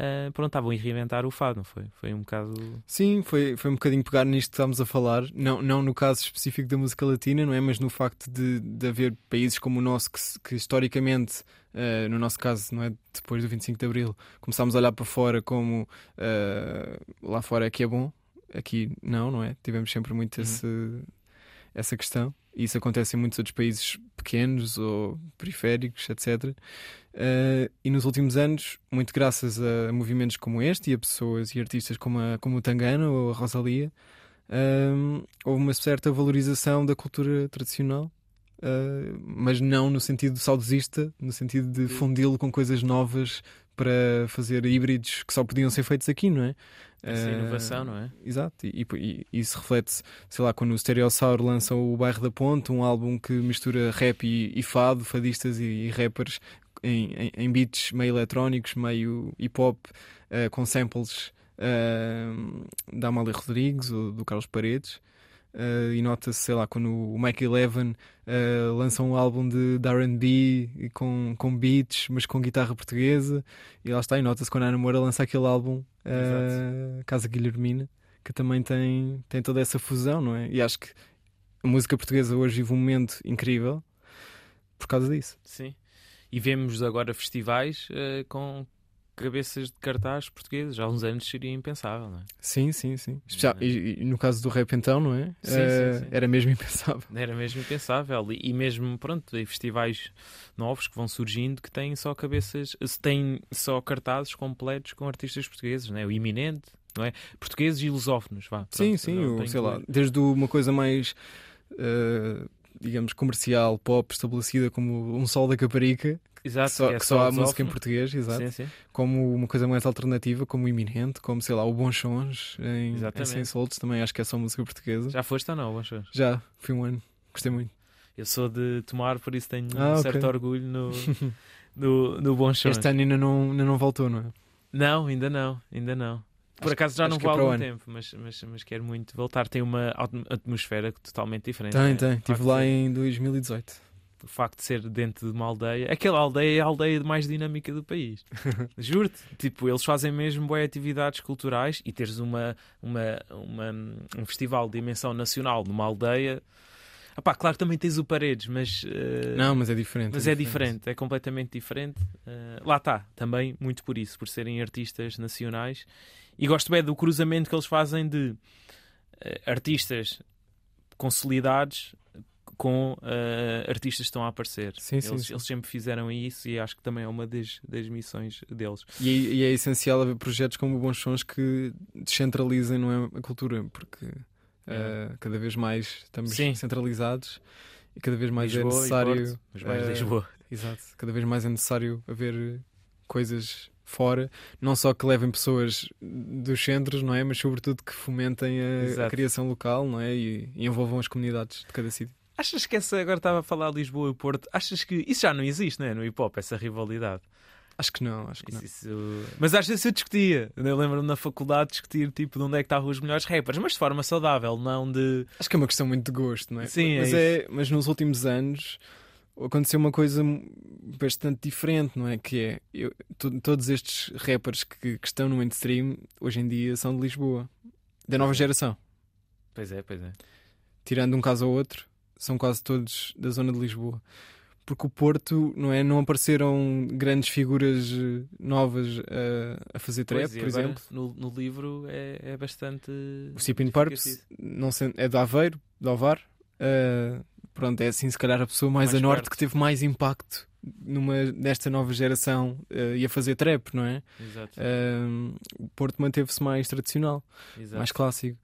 eh, pronto, estavam a reinventar o fado, não foi? Foi um bocado. Sim, foi, foi um bocadinho pegar nisto que estamos a falar, não, não no caso específico da música latina, não é? Mas no facto de, de haver países como o nosso que, que historicamente, eh, no nosso caso, não é? Depois do 25 de Abril, começámos a olhar para fora como eh, lá fora é que é bom, aqui não, não é? Tivemos sempre muito Uhum. esse, essa questão. Isso acontece em muitos outros países pequenos ou periféricos, etc. Eh, e nos últimos anos, muito graças a movimentos como este e a pessoas e artistas como, a, como o Tangana ou a Rosalia, ehm, houve uma certa valorização da cultura tradicional, eh, mas não no sentido saudosista, no sentido de fundi-lo com coisas novas para fazer híbridos que só podiam ser feitos aqui, não é? Essa Eh, inovação, não é? Exato, e, e- e isso reflete-se, sei lá, quando o Stereossauro lança o Bairro da Ponte, um álbum que mistura rap e, e fado, fadistas e, rappers em, em, em beats meio eletrónicos, meio hip hop, eh, com samples eh, da Amália Rodrigues ou do Carlos Paredes. Uh, e nota-se, sei lá, quando o Mike Eleven uh, lança um álbum de, de RB com, com beats, mas com guitarra portuguesa, e lá está, e nota-se quando a Ana Moura lança aquele álbum uh, Casa Guilhermina, que também tem, tem toda essa fusão, não é? E acho que a música portuguesa hoje vive um momento incrível por causa disso. Sim. E vemos agora festivais com cabeças de cartaz portugueses. Há uns anos seria impensável, não é? Sim, sim, sim. Especial, é? e, e, no caso do rap, então, não é? Sim, uh, sim, sim. Era mesmo impensável. Era mesmo impensável. E, e mesmo, pronto, em festivais novos que vão surgindo que têm só cabeças, têm só cartazes completos com artistas portugueses, não é? O Iminente, não é? Portugueses e lusófonos, vá. Pronto, sim, sim, o, sei lá, desde uma coisa mais. Uh, digamos, comercial, pop, estabelecida como um sol da Caparica, Exato, só, é que só há música em português, exato. Sim, sim. Como uma coisa mais alternativa, como o Iminente, como sei lá, o Bons Sons em, em Sem Soltos, também acho que é só música portuguesa. Já foste ou não, Bons Sons? Já, fui um ano, gostei muito. Eu sou de tomar, por isso tenho ah, um certo okay. orgulho no, no, no Bons Sons. Este ano ainda não, ainda não voltou, não é? Não, ainda não, ainda não. Por acaso já não vou há é algum tempo, mas, mas, mas quero muito voltar. Tem uma atmosfera totalmente diferente. Tem, né? tem. Estive lá em 2018 o facto de ser dentro de uma aldeia, aquela aldeia é a aldeia mais dinâmica do país. Juro-te. Tipo, eles fazem mesmo boas atividades culturais e teres uma, uma, uma, um festival de dimensão nacional numa aldeia. Epá, claro que também tens o Paredes, mas. Uh, não, mas é diferente. Mas é, é diferente, diferente, é completamente diferente. Uh, lá está, também muito por isso, por serem artistas nacionais. E gosto bem do cruzamento que eles fazem de uh, artistas consolidados com uh, artistas que estão a aparecer. Sim, eles, sim, sim. eles, sempre fizeram isso e acho que também é uma das, das missões deles. E, é, e, é essencial haver projetos como o Bons Sons que descentralizem não é, a cultura, porque uh, cada vez mais estamos sim. centralizados e cada vez mais é Lisboa é necessário. Mas mais uh, Lisboa. Exato, cada vez mais é necessário haver coisas fora, não só que levem pessoas dos centros, não é, mas sobretudo que fomentem a, a criação local, não é, e, e envolvam as comunidades de cada sítio. Achas que essa, agora estava a falar Lisboa e Porto, achas que isso já não existe, não é? No hip hop, essa rivalidade? Acho que não, acho que isso, não. Isso... Mas às vezes eu discutia. Eu lembro-me na faculdade discutir tipo de onde é que estavam os melhores rappers, mas de forma saudável, não de. Acho que é uma questão muito de gosto, não é? Sim, mas, é, é mas nos últimos anos aconteceu uma coisa bastante diferente, não é? Que é eu, todos estes rappers que, que, estão no mainstream hoje em dia são de Lisboa, da nova geração. Pois é, pois é. Tirando um caso ou outro, são quase todos da zona de Lisboa. Porque o Porto, não é? Não apareceram grandes figuras eh, novas a, a fazer trap, por exemplo. No, no, livro é, é bastante. O Sipin Purps não sei, é de Aveiro, de Ovar. Uh, pronto, é assim, se calhar a pessoa mais, mais a norte perto. que teve mais impacto numa, nesta nova geração uh, e a fazer trap, não é? Exato. Uh, o Porto manteve-se mais tradicional, Exato. mais clássico.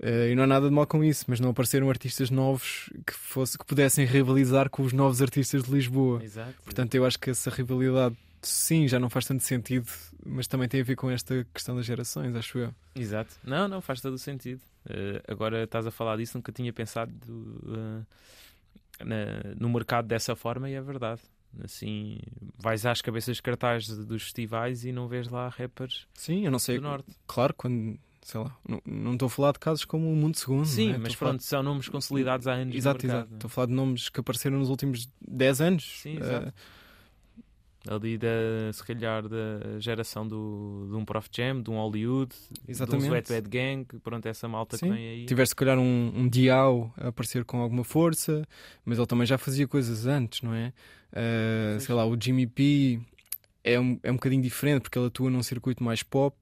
Uh, e não há nada de mal com isso, mas não apareceram artistas novos que, fosse, que pudessem rivalizar com os novos artistas de Lisboa. Exato, Portanto, eu acho que essa rivalidade, sim, já não faz tanto sentido, mas também tem a ver com esta questão das gerações, acho eu. Exato. Não, não, faz todo o sentido. Uh, agora estás a falar disso, nunca tinha pensado uh, na, no mercado dessa forma e é verdade. Assim, vais às cabeças de cartaz dos festivais e não vês lá rappers Sim, eu não sei. do norte. Claro, quando sei lá, não, estou a falar de casos como o Mundo Segundo. Sim, é? mas pronto, são nomes consolidados há anos. Exato, mercado, exato. Estou a falar de nomes que apareceram nos últimos 10 anos. Sim, exato. Uh... Ali, da, se calhar, da geração do, de um Prof Jam, de um Hollywood, Exatamente. de um Wet Bad Gang, pronto, essa malta Sim. que vem aí. Tiveste, se calhar, um, um Diao a aparecer com alguma força, mas ele também já fazia coisas antes, não é? Uh, sei lá, o Jimmy P é um, é um bocadinho diferente porque ele atua num circuito mais pop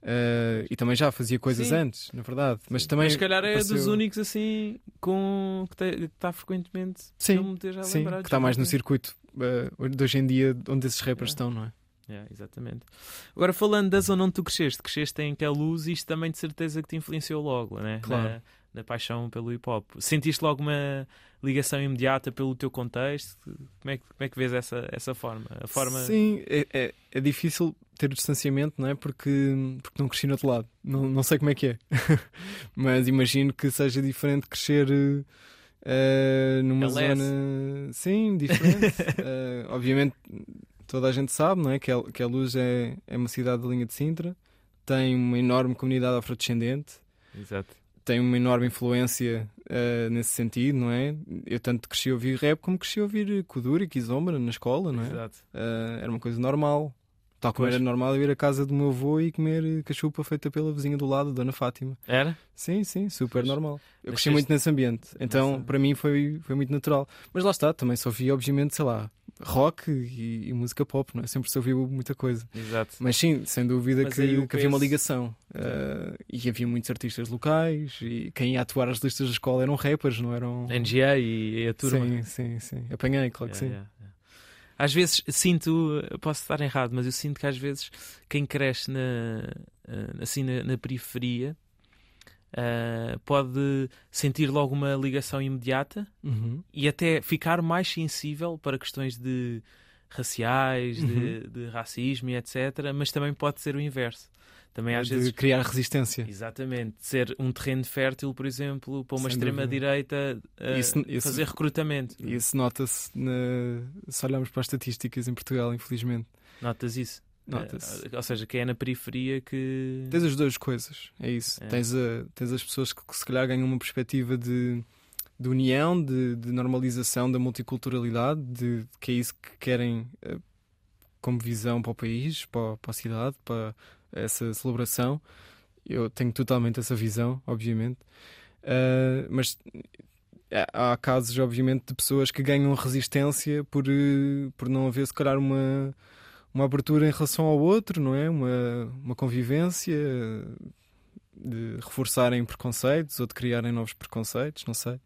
Uh, e também já fazia coisas Sim. antes, na verdade. Mas também. Mas se calhar é apareceu... dos únicos assim com que está frequentemente sim, sim, que está mais no circuito uh, de hoje em dia onde esses rappers é. estão, não é? É, exatamente. Agora falando da zona onde tu cresceste, cresceste em luz isto também de certeza que te influenciou logo, né? Claro. Na, na paixão pelo hip hop. Sentiste logo uma ligação imediata pelo teu contexto? Como é que, como é que vês essa, essa forma? A forma... Sim, é, é, é difícil ter o distanciamento, não é? Porque, porque não cresci no outro lado. Não, não sei como é que é. Mas imagino que seja diferente crescer uh, numa LS. zona. Sim, diferente. uh, obviamente, toda a gente sabe, não é? Que a, que a Luz é, é uma cidade da linha de Sintra, tem uma enorme comunidade afrodescendente. Exato tem uma enorme influência uh, nesse sentido, não é? Eu tanto cresci a ouvir rap como cresci a ouvir Kuduro e Kizombra na escola, não é? Exato. Uh, era uma coisa normal. Tal como Pois. era normal eu ir à casa do meu avô e comer cachupa feita pela vizinha do lado, Dona Fátima. Era? Sim, sim, super Pois. normal. Eu Mas cresci muito nesse ambiente. Então, Nossa. para mim, foi, foi muito natural. Mas lá está, também só ouvia, obviamente, sei lá, rock e, e música pop, não é? Sempre se ouviu muita coisa. Exato. Mas sim, sem dúvida Mas que, que havia uma ligação. Uh, e havia muitos artistas locais e quem ia atuar as listas da escola eram rappers, não eram. NGA e, e a turma. Sim, sim, sim. Apanhei, claro que Yeah, sim. yeah, yeah. Às vezes sinto, posso estar errado, mas eu sinto que às vezes quem cresce na, eh, assim na, na periferia eh, pode sentir logo uma ligação imediata Uhum. e até ficar mais sensível para questões de raciais, Uhum. de, de racismo e etc. Mas também pode ser o inverso. Também às de vezes criar resistência. Exatamente, ser um terreno fértil, por exemplo, para uma extrema-direita eh, fazer recrutamento. Isso nota-se se olharmos para as estatísticas em Portugal, infelizmente. Notas isso? Nota-se. Eh, ou seja, que é na periferia que. Tens as duas coisas, é isso. É. Tens, a- tens as pessoas que, que se calhar ganham uma perspectiva de, de união, de, de normalização da multiculturalidade, de, que é isso que querem eh, como visão para o país, para, para a cidade, para essa celebração. Eu tenho totalmente essa visão, obviamente. Ah, mas há há casos, obviamente, de pessoas que ganham resistência por, eh, por não haver, se calhar, uma, uma abertura em relação ao outro, não é? Uma, uma convivência, de reforçarem preconceitos ou de criarem novos preconceitos, não sei.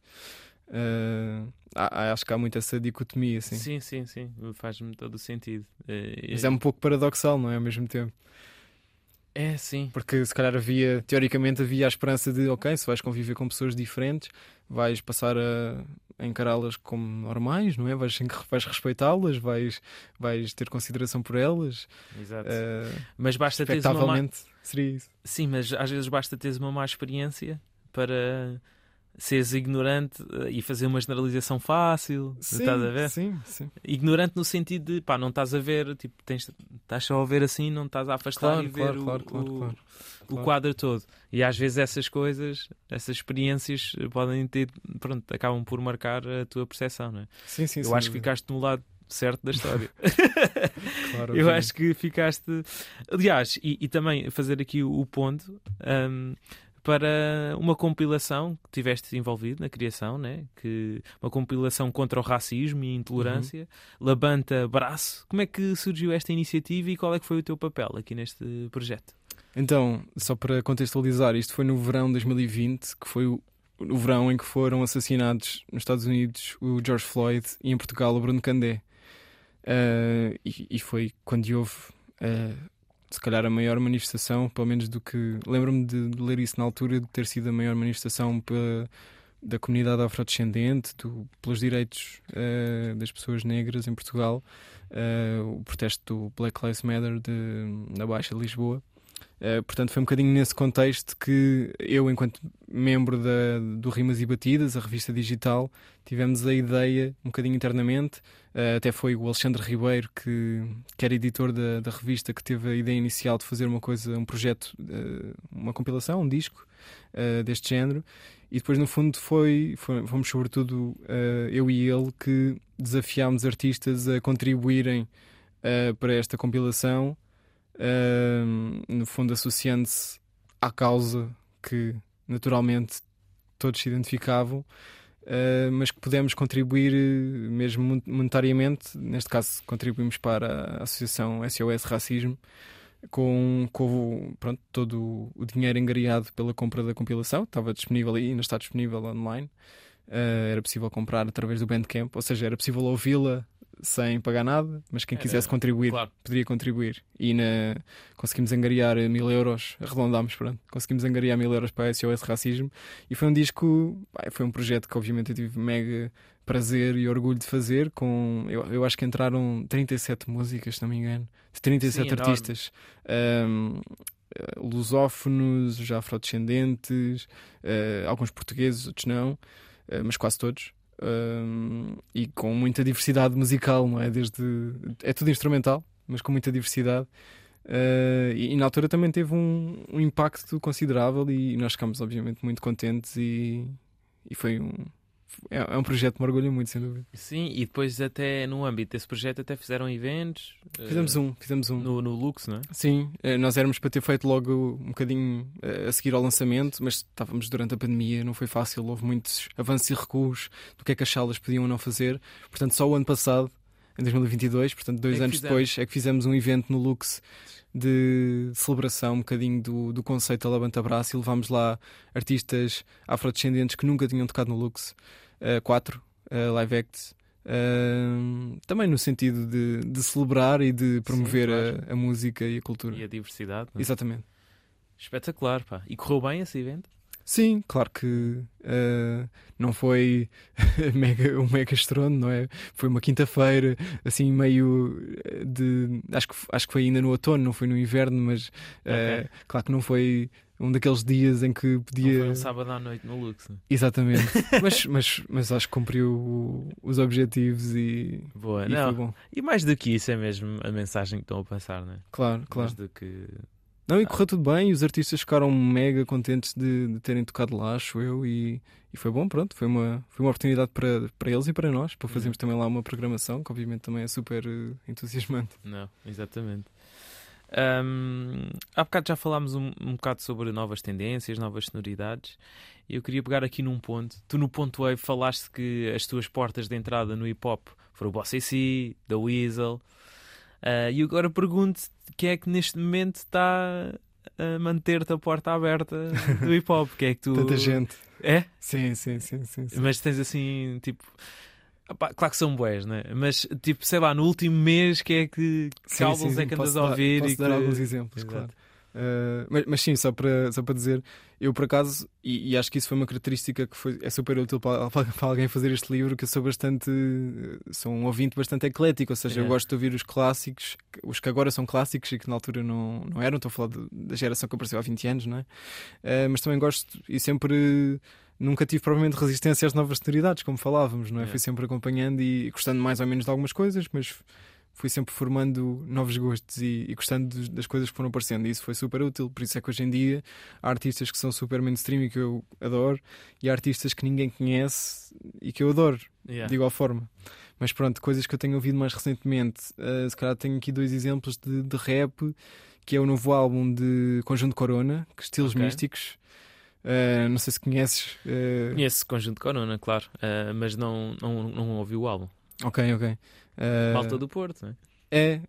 Há- acho que há muito essa dicotomia, assim. Sim, sim, sim. Faz-me todo o sentido. Eh, Mas é um pouco paradoxal, não é? Ao mesmo tempo. É, sim. Porque se calhar havia, teoricamente, havia a esperança de, ok, se vais conviver com pessoas diferentes, vais passar a, encará-las como normais, não é? Vais, vais respeitá-las, vais, vais ter consideração por elas. Exato. Ah, mas basta teres uma má... seria isso. Sim, mas às vezes basta teres uma má experiência para seres ignorante eh, e fazer uma generalização fácil. estás a ver? sim, sim. Ignorante no sentido de pá, não estás a ver, tipo, tens, estás só a ver assim, não estás a afastar Claro, e ver claro, o, claro, claro, o- claro. o claro. quadro todo. E às vezes essas coisas, essas experiências eh, podem ter, pronto, acabam por marcar a tua percepção, não é? Sim, sim, Eu sem acho que dúvida. ficaste no lado certo da história. Claro, Eu acho que ficaste. Aliás, e, e também fazer aqui o, o ponto hum, para uma compilação que tiveste envolvido na criação, né? que, uma compilação contra o racismo e a intolerância, Uhum. Labanta Braço. Como é que surgiu esta iniciativa e qual é que foi o teu papel aqui neste projeto? Então, só para contextualizar, isto foi no verão de 2020, que foi o, o verão em que foram assassinados nos Estados Unidos o George Floyd e em Portugal o Bruno Candé. Ah, e, e foi quando houve, ah, se calhar, a maior manifestação, pelo menos do que. Lembro-me de, ler isso na altura, de ter sido a maior manifestação da comunidade afrodescendente, do, pelos direitos ah, das pessoas negras em Portugal, ah, o protesto do Black Lives Matter de, na Baixa de Lisboa. Uh, portanto, foi um bocadinho nesse contexto que eu, enquanto membro da, do Rimas e Batidas, a revista digital, tivemos a ideia, um bocadinho internamente, uh, até foi o Alexandre Ribeiro, que, que era editor da, da revista, que teve a ideia inicial de fazer uma coisa, um projeto, uh, uma compilação, um disco deste género, e depois, no fundo, foi, foi fomos sobretudo eu e ele que desafiámos artistas a contribuírem para esta compilação. No fundo associando-se à causa que naturalmente todos se identificavam, uh, mas que pudemos contribuir uh, mesmo mon- monetariamente. Neste caso, contribuímos para a Associação SOS Racismo com, com pronto, todo o dinheiro engariado pela compra da compilação. Estava disponível aí, ainda está disponível online. Uh, era possível comprar através do Bandcamp, ou seja, era possível ouvi-la sem pagar nada, mas quem Era- quisesse contribuir Claro. poderia contribuir. E na... conseguimos angariar mil euros, arredondámos, pronto, conseguimos angariar mil euros para a SOS Racismo. E foi um disco, foi um projeto que obviamente eu tive mega prazer e orgulho de fazer. Com, eu, eu acho que entraram 37 músicas, se não me engano, de 37 Sim, artistas. Ahm, eh, lusófonos, já afrodescendentes, eh, alguns portugueses, outros não, eh, mas quase todos. Um, e com muita diversidade musical, não é? Desde é tudo instrumental, mas com muita diversidade. Uh, e, e, na altura também teve um, um, impacto considerável e nós ficámos obviamente muito contentes e, e foi um, é, é, um projeto que me orgulha muito, sem dúvida. Sim, e depois até no âmbito desse projeto até fizeram eventos. Fizemos uh, um, fizemos um. No, no Lux, não é? Sim, uh, nós éramos para ter feito logo um bocadinho uh, a seguir ao lançamento, mas estávamos durante a pandemia, não foi fácil, houve muitos avanços e recuos do que é que as salas podiam ou não fazer. Portanto, só o ano passado, em 2022, portanto, dois é anos fizemos. depois, é que fizemos um evento no Lux de celebração um bocadinho do, do conceito da Levanta Braço e levámos lá artistas afrodescendentes que nunca tinham tocado no Lux uh, quatro uh, live acts. Uh, também no sentido de, de, celebrar e de promover Sim, claro. a, a, música e a cultura. E a diversidade. É? Exatamente. Espetacular, pá. E correu bem esse evento? Sim, claro que uh, não foi mega, um mega estrondo, não é? Foi uma quinta-feira, assim, meio de. Acho que, acho que foi ainda no outono, não foi no inverno, mas uh, okay. claro que não foi um daqueles dias em que podia. Não foi um sábado à noite no Lux. Exatamente. mas, mas, mas acho que cumpriu os objetivos e. Boa, e não. bom. E mais do que isso é mesmo a mensagem que estão a passar, não é? Claro, claro. Mais do que. Não, e correu tudo bem, e os artistas ficaram mega contentes de, de terem tocado lá, acho eu, e, e, foi bom, pronto, foi uma, foi uma oportunidade para, para eles e para nós, para fazermos uhum. também lá uma programação, que obviamente também é super uh, entusiasmante. Não, exatamente. Um, há bocado já falámos um, um bocado sobre novas tendências, novas sonoridades. Eu queria pegar aqui num ponto. Tu no ponto Wave falaste que as tuas portas de entrada no hip hop foram o Boss AC, The Weasel. Uh, e agora pergunto quem é que neste momento está a manter-te a porta aberta do hip hop? Que é que tu... Tanta gente. É? Sim, sim, sim, sim, sim. Mas tens assim, tipo, claro que são boés, né? Mas, tipo, sei lá, no último mês, que é que, que álbuns é que andas a ouvir? Posso e dar que... alguns exemplos, Exato. claro. Uh, mas, mas, sim, só para, só para dizer, eu por acaso, e, e, acho que isso foi uma característica que foi, é super útil para, para, alguém fazer este livro, que eu sou bastante, sou um ouvinte bastante eclético, ou seja, é. eu gosto de ouvir os clássicos, os que agora são clássicos e que na altura não, não eram, estou a falar de, da geração que apareceu há 20 anos, não é? Uh, mas também gosto e sempre nunca tive provavelmente resistência às novas sonoridades, como falávamos, não é? Fui sempre acompanhando e gostando mais ou menos de algumas coisas, mas fui sempre formando novos gostos e, e gostando das coisas que foram aparecendo. E isso foi super útil. Por isso é que hoje em dia há artistas que são super mainstream e que eu adoro, e há artistas que ninguém conhece e que eu adoro, yeah. de igual forma. Mas pronto, coisas que eu tenho ouvido mais recentemente, uh, se calhar tenho aqui dois exemplos de, de rap, que é o novo álbum de Conjunto Corona, que estilos okay. místicos. Uh, não sei se conheces. Uh... Conheço Conjunto Corona, claro, uh, mas não, não, não ouvi o álbum. Ok, ok. Uh... Malta do Porto, não é? É,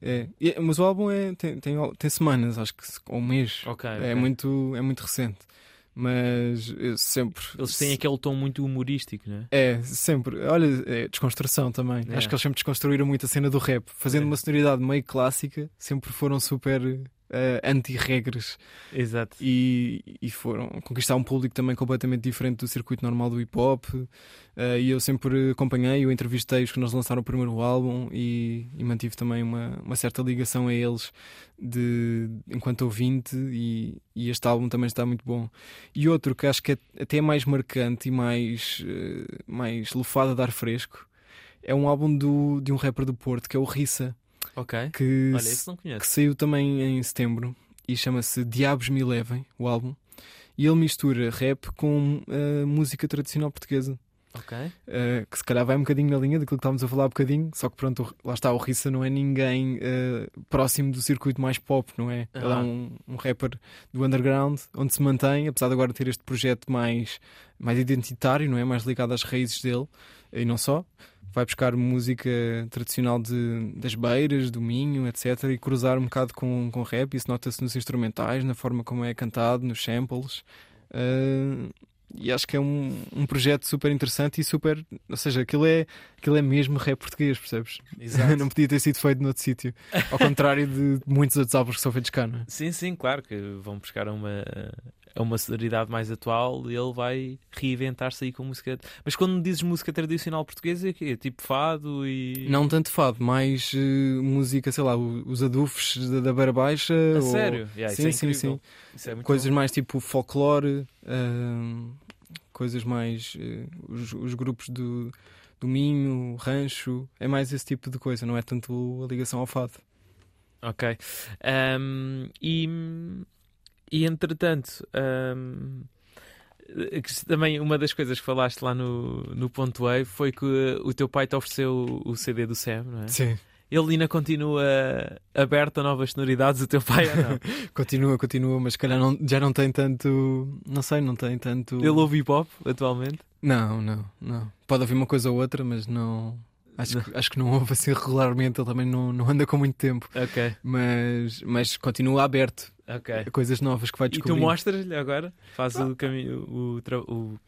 é. Mas o álbum é, tem, tem, tem semanas, acho que, ou um mês. Okay, é, okay. Muito, é muito recente. Mas eu sempre. Eles têm aquele tom muito humorístico, não é? É, sempre. Olha, é desconstrução também. É. Acho que eles sempre desconstruíram muito a cena do rap. Fazendo é. uma sonoridade meio clássica, sempre foram super uh, anti-regras. Exato. E, e foram conquistar um público também completamente diferente do circuito normal do hip hop. Uh, e eu sempre acompanhei, eu entrevistei-os quando eles lançaram o primeiro álbum e, e, mantive também uma, uma certa ligação a eles de, enquanto ouvinte. E, e, este álbum também está muito bom. E outro que acho que é até mais marcante e mais, uh, mais lufado a dar fresco é um álbum do, de um rapper do Porto que é o Rissa. Ok. Que, Olha, esse não conheço. que saiu também em setembro e chama-se Diabos Me Levem, o álbum. E ele mistura rap com uh, música tradicional portuguesa. Ok. Uh, que se calhar vai um bocadinho na linha daquilo que estávamos a falar há um bocadinho, só que pronto, lá está, o Rissa não é ninguém uh, próximo do circuito mais pop, não é? Ele é um, um, rapper do underground, onde se mantém, apesar de agora ter este projeto mais, mais identitário, não é? Mais ligado às raízes dele, e não só vai buscar música tradicional de, das beiras, do Minho, etc. e cruzar um bocado com, com rap. Isso nota-se nos instrumentais, na forma como é cantado, nos samples. Uh, e acho que é um, um projeto super interessante e super. Ou seja, aquilo é, aquilo é mesmo rap português, percebes? Exato. não podia ter sido feito noutro sítio. Ao contrário de muitos outros álbuns que são feitos cá, não é? Sim, sim, claro que vão buscar uma, a uma sonoridade mais atual e ele vai reinventar-se aí com música. Mas quando dizes música tradicional portuguesa, é, é tipo fado e. Não tanto fado, mais uh, música, sei lá, os adufes da, da Beira Baixa. A ou... sério? Yeah, sim, é sim, sim. É coisas bom. mais tipo folclore, uh, coisas mais. Uh, os, os, grupos do, do Minho, Rancho, é mais esse tipo de coisa, não é tanto a ligação ao fado. Ok. Um, e, e entretanto, um, também uma das coisas que falaste lá no, no Ponto Wave foi que o teu pai te ofereceu o CD do Sam, não é? Sim. Ele ainda continua aberto a novas sonoridades, o teu pai ou não? continua, continua, mas se calhar não, já não tem tanto. Não sei, não tem tanto. Ele ouve hip hop atualmente? Não, não, não. Pode ouvir uma coisa ou outra, mas não. Acho, Que, acho que não ouve assim regularmente, ele também não, não anda com muito tempo. Ok. Mas, mas continua aberto a coisas novas que vai E tu descobrir. mostras-lhe agora? Faz o caminho. O, o,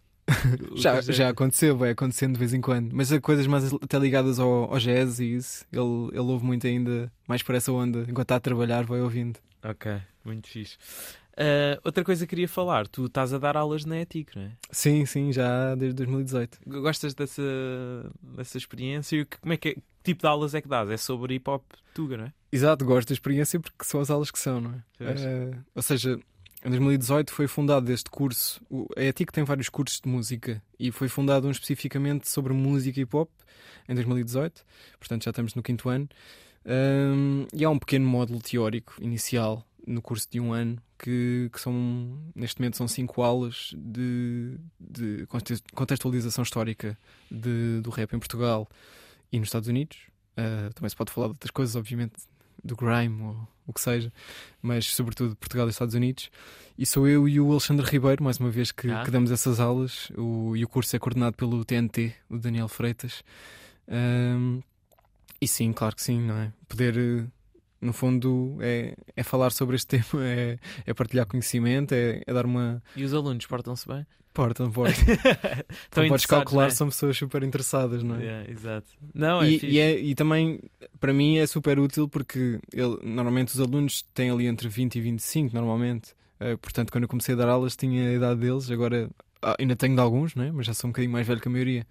Já, já aconteceu, vai acontecendo de vez em quando. Mas há coisas mais até ligadas ao, ao jazz e isso. Ele, ele ouve muito ainda, mais por essa onda. Enquanto está a trabalhar, vai ouvindo. Ok, muito fixe. Ah, outra coisa que queria falar, tu estás a dar aulas na ETIC, não é? Sim, sim, já desde 2018. Gostas dessa, dessa experiência? E que, como é que, é- que tipo de aulas é que dás? É sobre hip hop tuga, não é? Exato, gosto da experiência porque são as aulas que são, não é? Eh, ou seja, em 2018 foi fundado este curso. o- A ETIC tem vários cursos de música e foi fundado um especificamente sobre música e hip hop em 2018, portanto já estamos no quinto ano. Ahm, e há um pequeno módulo teórico inicial no curso de um ano que, que são, neste momento, são cinco aulas de, de conte- contextualização histórica de- do rap em Portugal e nos Estados Unidos. Ah, também se pode falar de outras coisas, obviamente, do grime ou o que seja, mas sobretudo de Portugal e Estados Unidos. E sou eu e o Alexandre Ribeiro, mais uma vez, que, Ah. que damos essas aulas. O, e o curso é coordenado pelo TNT, o Daniel Freitas. Ahm, e sim, claro que sim, não é? Poder, eh, no fundo, é, é falar sobre este tema, é, é partilhar conhecimento, é, é dar uma E os alunos portam-se bem? porta, porta. Estão Como podes calcular, é? são pessoas super interessadas, não é? Yeah, exato. Não, é e, e, é- e também, para mim, é super útil porque ele- normalmente os alunos têm ali entre 20 e 25, normalmente. Eh, portanto, quando eu comecei a dar aulas, tinha a idade deles. Agora ah, ainda tenho de alguns, né? mas já sou um bocadinho mais velho que a maioria.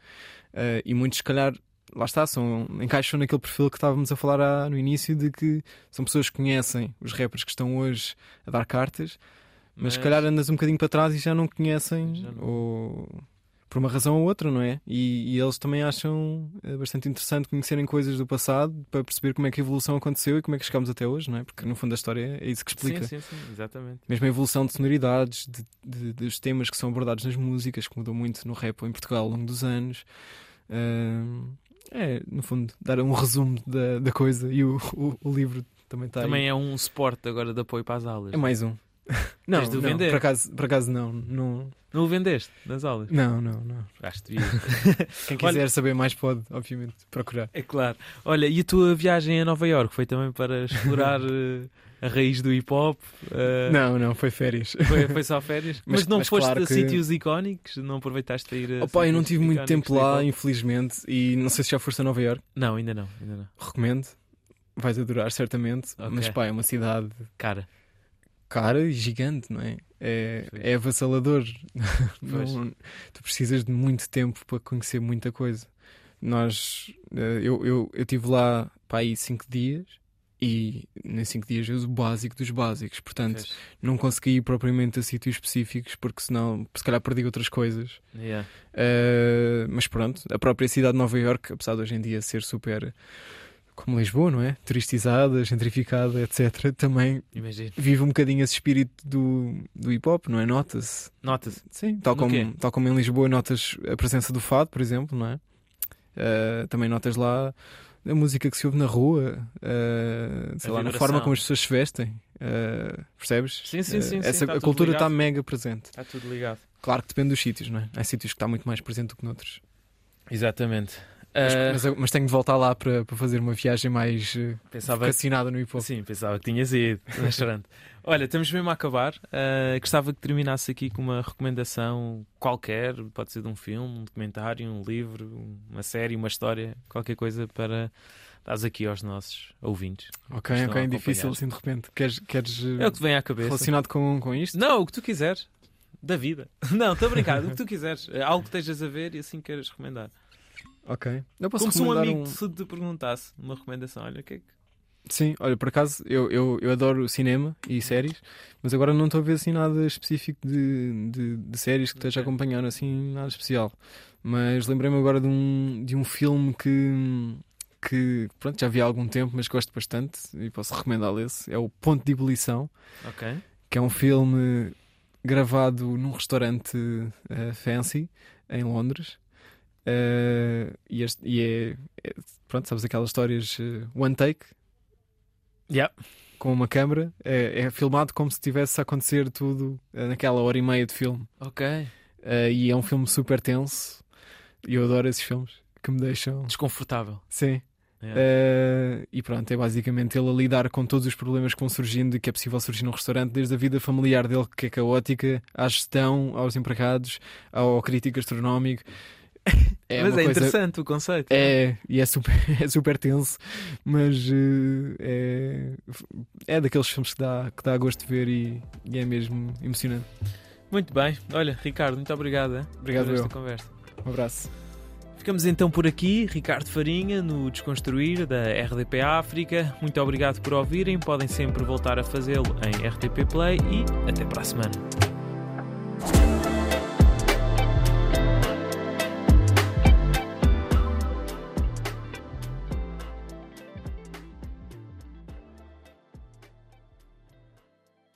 Eh, e muitos, se calhar, lá está, são, encaixam naquele perfil que estávamos a falar ah, no início de que são pessoas que conhecem os rappers que estão hoje a dar cartas, mas, se calhar andas um bocadinho para trás e já não conhecem, Já não. ou por uma razão ou outra, não é? E, e eles também acham eh, bastante interessante conhecerem coisas do passado para perceber como é que a evolução aconteceu e como é que chegámos até hoje, não é? Porque no fundo a história é isso que explica. Sim, sim, sim, exatamente. Mesmo a evolução de sonoridades, de, de- dos temas que são abordados nas músicas, que mudou muito no rap em Portugal ao longo dos anos. Ahm, é, no fundo, dar um resumo da, da coisa e o, o, o livro também está Também aí. é um suporte agora de apoio para as aulas. É mais um. Não, Tens de o não, vender. por acaso, por acaso não, não, Não o vendeste nas aulas? não, não, não. Acho que. Quem Olha- quiser saber mais pode, obviamente, procurar. É claro. Olha, e a tua viagem a Nova York foi também para explorar a raiz do hip hop? Eh, Não, não, foi férias. Foi, foi só férias? Mas, Mas- não mas foste claro a que- sítios icónicos? Não aproveitaste para ir a Opa, eu não tive muito tempo lá, infelizmente, e não sei se já foste a Nova York. Não, ainda não, ainda não. Recomendo. Vais adorar, certamente. Ok. Mas pá, é uma cidade Cara, cara e gigante, não é? É, é avassalador. Não- tu precisas de muito tempo para conhecer muita coisa. Nós, eh, eu, eu, eu tive lá para aí cinco dias e nesses cinco dias eu uso o básico dos básicos. Portanto, fez. não consegui ir propriamente a sítios específicos porque senão, se calhar, perdi outras coisas. Yeah. Uh, mas pronto, a própria cidade de Nova York, apesar de hoje em dia ser super como Lisboa, não é? Turistizada, gentrificada, etc., também Imagino. vive um bocadinho esse espírito do, do hip hop, não é? Nota-se. Nota-se. Sim, tal como, tal como em Lisboa notas a presença do fado, por exemplo, não é? Uh, também notas lá a música que se ouve na rua, uh, sei A lá, na forma como as pessoas se vestem, uh, percebes? Sim, sim, Uh, sim, sim, essa, tá a cultura está mega presente. Está tudo ligado. Claro que depende dos sítios, não é? Há sítios que está muito mais presente do que noutros. Exatamente. Mas, mas, tenho de voltar lá para, para fazer uma viagem mais pensava vocacionada no hip hop. Sim, pensava que tinhas ido. Mas. Olha, estamos mesmo a acabar. Uh, gostava que terminasse aqui com uma recomendação qualquer. Pode ser de um filme, um documentário, um livro, uma série, uma história, qualquer coisa para dares aqui aos nossos ouvintes. Ok, ok, difícil assim de repente. Queres, queres uh, É o que vem à cabeça. relacionado com, com isto? Não, o que tu quiseres. Da vida. Não, estou a brincar. o que tu quiseres. É Algo que estejas a ver e assim queiras recomendar. Ok. Eu posso Como se um amigo se te perguntasse uma recomendação. Olha, o que é que. Sim, olha, por acaso eu, eu, eu adoro cinema e séries, mas agora não estou a ver assim nada específico de, de, de séries que esteja a Ok. acompanhar assim, nada especial. Mas lembrei-me agora de um, de um filme que, que pronto, já vi há algum tempo, mas gosto bastante e posso recomendá-lo esse. É o Ponto de Ebulição, Ok. que é um filme gravado num restaurante uh, fancy em Londres. Uh, e, este, e é, é, pronto, sabes aquelas histórias uh, one take Yeah. com uma câmera, é, é filmado como se estivesse a acontecer tudo uh, naquela hora e meia de filme. Ok. Uh, e é um filme super tenso e eu adoro esses filmes que me deixam. Desconfortável. Sim. Yeah. Uh, e pronto, é basicamente ele a lidar com todos os problemas que vão surgindo e que é possível surgir num restaurante, desde a vida familiar dele, que é caótica, à gestão, aos empregados, ao crítico gastronómico. É Mas é coisa- interessante o conceito. É, e é super, é super tenso, mas uh, é, é daqueles filmes que dá, que dá gosto de ver e, e é mesmo emocionante. Muito bem. Olha, Ricardo, muito obrigado hein, Obrigado, por esta eu. conversa. Um abraço. Ficamos então por aqui, Ricardo Farinha, no Desconstruir da RDP África. Muito obrigado por ouvirem. Podem sempre voltar a fazê-lo em RTP Play e até para a semana.